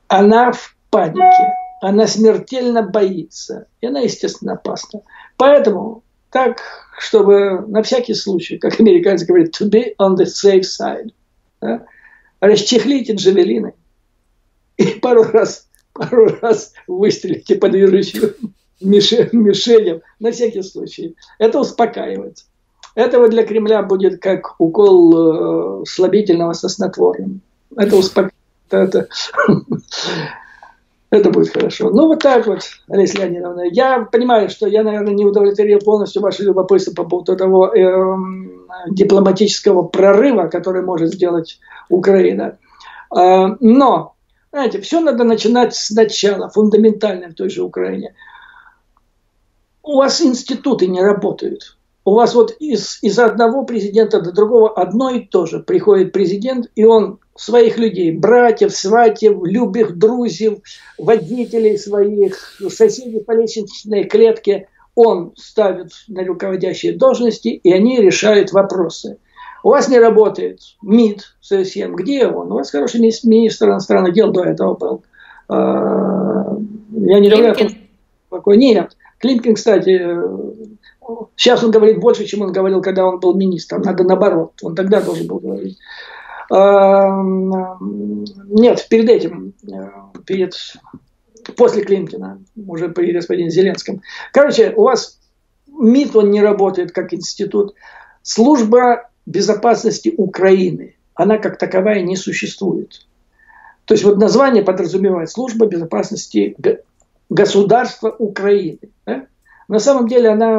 [SPEAKER 2] Она в панике. Она смертельно боится. И она, естественно, опасна. Поэтому так, чтобы на всякий случай, как американцы говорят, to be on the safe side. Да? расчехлите джавелины и пару раз, пару раз выстрелите по движущим мишеням, на всякий случай. Это успокаивает. Это вот для Кремля будет как укол э, слабительного со снотворным. Это успокаивает. Это, это будет хорошо. Ну, вот так вот, Олеся Леонидовна. Я понимаю, что я, наверное, не удовлетворил полностью ваше любопытство по поводу того э, дипломатического прорыва, который может сделать Украина. Э, но, знаете, все надо начинать сначала, фундаментально в той же Украине. У вас институты не работают у вас вот из, из одного президента до другого одно и то же. Приходит президент, и он своих людей, братьев, сватьев, любых друзей, водителей своих, соседей по лестничной клетке, он ставит на руководящие должности, и они решают вопросы. У вас не работает МИД совсем. Где он? У вас хороший министр иностранных дел до этого был. А, я не говорю какой. Нет. Климкин, кстати, сейчас он говорит больше, чем он говорил, когда он был министром. Надо наоборот. Он тогда должен был говорить. А, нет, перед этим, перед, после Климкина, уже при господине Зеленском. Короче, у вас МИД, он не работает как институт. Служба безопасности Украины, она как таковая не существует. То есть вот название подразумевает служба безопасности государства Украины. Да? На самом деле она,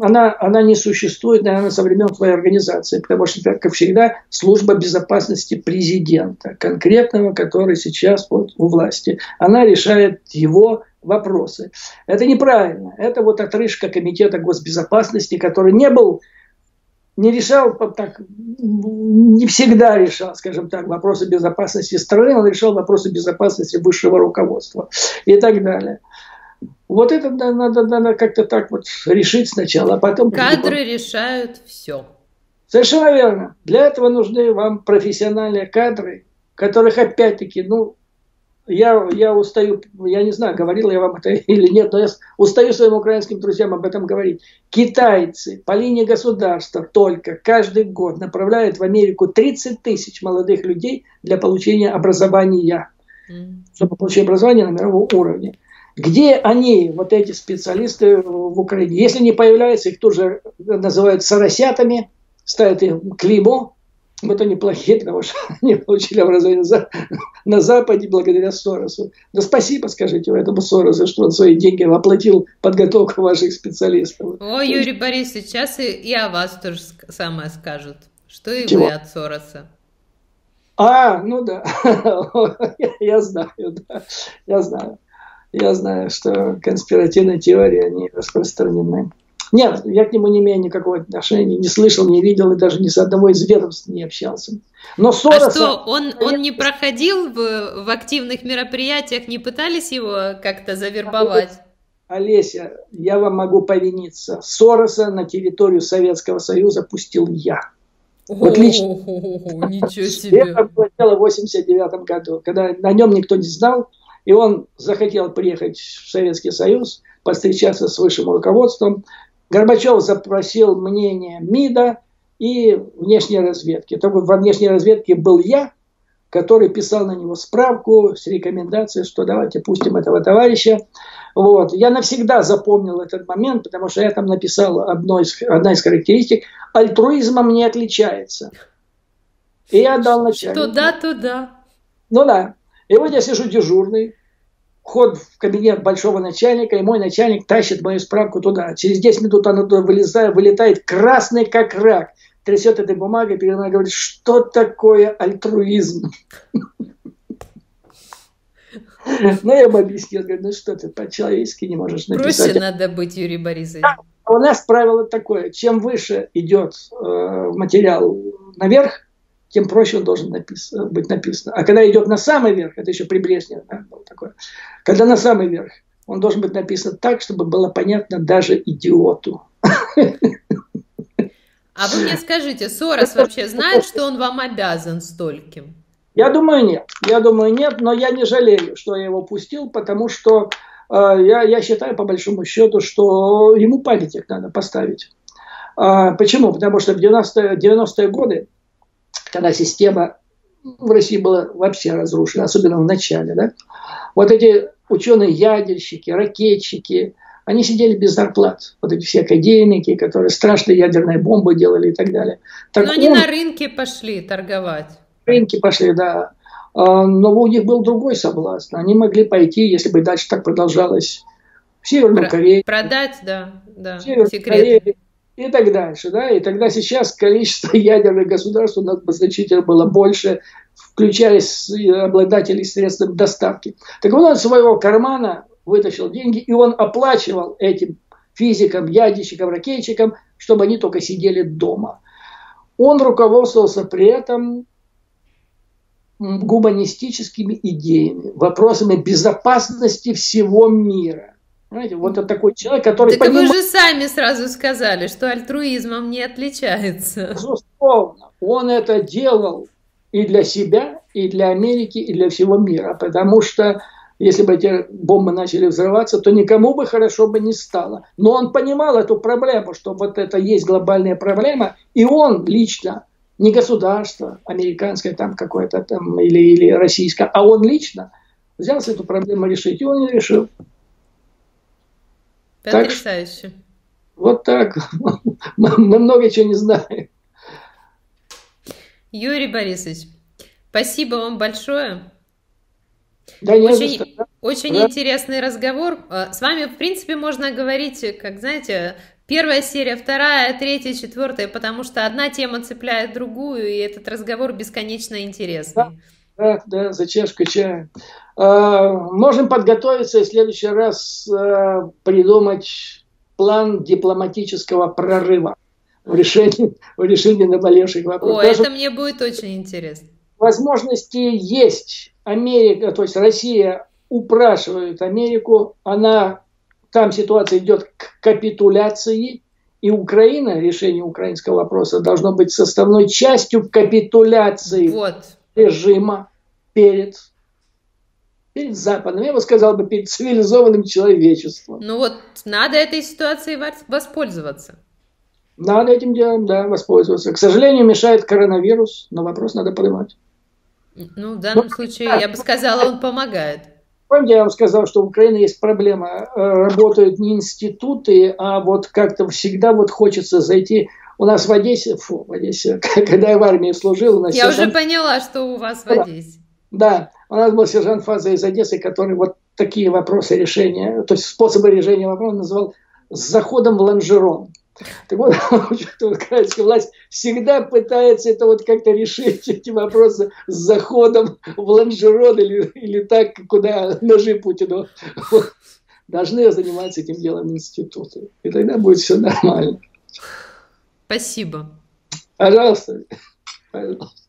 [SPEAKER 2] она, она не существует, наверное, со времен твоей организации, потому что, как всегда, служба безопасности президента, конкретного, который сейчас вот у власти, она решает его вопросы. Это неправильно. Это вот отрыжка комитета госбезопасности, который не был не решал так, не всегда решал, скажем так, вопросы безопасности страны, он решал вопросы безопасности высшего руководства и так далее. Вот это надо, надо как-то так вот решить сначала, а потом...
[SPEAKER 1] Кадры решают все.
[SPEAKER 2] Совершенно верно. Для этого нужны вам профессиональные кадры, которых опять-таки, ну, я, я устаю, я не знаю, говорил я вам это или нет, но я устаю своим украинским друзьям об этом говорить. Китайцы по линии государства только каждый год направляют в Америку 30 тысяч молодых людей для получения образования. Чтобы получить образование на мировом уровне. Где они, вот эти специалисты в Украине? Если не появляются, их тоже называют соросятами, ставят им клеймо, вот они плохие, потому что они получили образование за, на Западе благодаря Соросу. Да спасибо, скажите этому Соросу, что он свои деньги оплатил подготовку ваших специалистов.
[SPEAKER 1] О, Юрий Борисович, сейчас и, и о вас тоже самое скажут. Что и Чего? вы от Сороса.
[SPEAKER 2] А, ну да, я знаю, да, я знаю. Я знаю, что конспиративные теории, они распространены. Нет, я к нему не имею никакого отношения, не слышал, не видел и даже ни с одного из ведомств не общался.
[SPEAKER 1] Но Сороса... А что, он, он не проходил в, в активных мероприятиях, не пытались его как-то завербовать?
[SPEAKER 2] Олеся, я вам могу повиниться. Сороса на территорию Советского Союза пустил я. Вот лично. Ничего себе. Это было дело в 89 году, когда на нем никто не знал, и он захотел приехать в Советский Союз, повстречаться с высшим руководством, Горбачев запросил мнение МИДа и внешней разведки. Только во внешней разведке был я, который писал на него справку с рекомендацией, что давайте пустим этого товарища. Вот. Я навсегда запомнил этот момент, потому что я там написал одно из, одна из характеристик. Альтруизмом не отличается. И я дал начальнику.
[SPEAKER 1] Туда-туда.
[SPEAKER 2] Ну да. И вот я сижу дежурный, вход в кабинет большого начальника, и мой начальник тащит мою справку туда. Через 10 минут она туда вылезает, вылетает красный как рак. Трясет этой бумагой, перед мной говорит, что такое альтруизм? Ну, я ему объяснил, говорю, ну что ты по-человечески не можешь написать.
[SPEAKER 1] Проще надо быть, Юрий Борисович.
[SPEAKER 2] У нас правило такое, чем выше идет э, материал наверх, тем проще он должен напис, быть написан. А когда идет на самый верх, это еще при Брежневе да, было такое, когда на самый верх, он должен быть написан так, чтобы было понятно даже идиоту.
[SPEAKER 1] А вы мне скажите, Сорос вообще знает, что он вам обязан стольким?
[SPEAKER 2] Я думаю, нет. Я думаю, нет, но я не жалею, что я его пустил, потому что э, я, я считаю, по большому счету, что ему памятник надо поставить. А, почему? Потому что в 90-е 90 годы когда система в России была вообще разрушена, особенно в начале. Да? Вот эти ученые-ядерщики, ракетчики, они сидели без зарплат. Вот эти все академики, которые страшные ядерные бомбы делали и так далее. Так
[SPEAKER 1] Но он... они на рынке пошли торговать.
[SPEAKER 2] Рынки пошли, да. А, но у них был другой соблазн. Они могли пойти, если бы дальше так продолжалось, в Северную Про- Корею.
[SPEAKER 1] Продать, да, да,
[SPEAKER 2] Северную Корею, и так дальше. Да? И тогда сейчас количество ядерных государств у нас значительно было больше, включая обладателей средств доставки. Так он из своего кармана вытащил деньги, и он оплачивал этим физикам, ядерщикам, ракетчикам, чтобы они только сидели дома. Он руководствовался при этом гуманистическими идеями, вопросами безопасности всего мира. Понимаете, вот это такой человек, который...
[SPEAKER 1] Так понимает... вы же сами сразу сказали, что альтруизмом не отличается.
[SPEAKER 2] Безусловно. Он это делал и для себя, и для Америки, и для всего мира. Потому что если бы эти бомбы начали взрываться, то никому бы хорошо бы не стало. Но он понимал эту проблему, что вот это есть глобальная проблема, и он лично, не государство американское там какое-то там или, или российское, а он лично взялся эту проблему решить, и он не решил.
[SPEAKER 1] Потрясающе. Так,
[SPEAKER 2] вот так. Мы много чего не знаем.
[SPEAKER 1] Юрий Борисович, спасибо вам большое.
[SPEAKER 2] Да,
[SPEAKER 1] очень очень да. интересный разговор. А, с вами, в принципе, можно говорить, как, знаете, первая серия, вторая, третья, четвертая, потому что одна тема цепляет другую, и этот разговор бесконечно интересный.
[SPEAKER 2] Да, да, да за чашкой чая. А, можем подготовиться и в следующий раз а, придумать план дипломатического прорыва в решении, в решении наболевших вопросов.
[SPEAKER 1] О, Даже это мне будет очень интересно.
[SPEAKER 2] Возможности есть. Америка, то есть Россия упрашивает Америку, она, там ситуация идет к капитуляции, и Украина, решение украинского вопроса должно быть составной частью капитуляции
[SPEAKER 1] вот.
[SPEAKER 2] режима перед перед Западом, я бы сказал бы, перед цивилизованным человечеством.
[SPEAKER 1] Ну вот, надо этой ситуацией воспользоваться.
[SPEAKER 2] Надо этим делом, да, воспользоваться. К сожалению, мешает коронавирус, но вопрос надо поднимать.
[SPEAKER 1] Ну, в данном ну, случае, я бы сказала, он помогает.
[SPEAKER 2] Помните, я вам сказал, что в Украине есть проблема. Э, работают не институты, а вот как-то всегда вот хочется зайти. У нас в Одессе, фу, в Одессе, когда я в армии служил... У нас
[SPEAKER 1] я уже поняла, что у вас в Одессе.
[SPEAKER 2] Да, у нас был сержант Фаза из Одессы, который вот такие вопросы решения, то есть способы решения вопроса называл с заходом в лонжерон. Так вот, украинская власть всегда пытается это вот как-то решить, эти вопросы с заходом в лонжерон или, или так, куда ножи Путину. Должны заниматься этим делом институты. И тогда будет все нормально.
[SPEAKER 1] Спасибо.
[SPEAKER 2] Пожалуйста. Пожалуйста.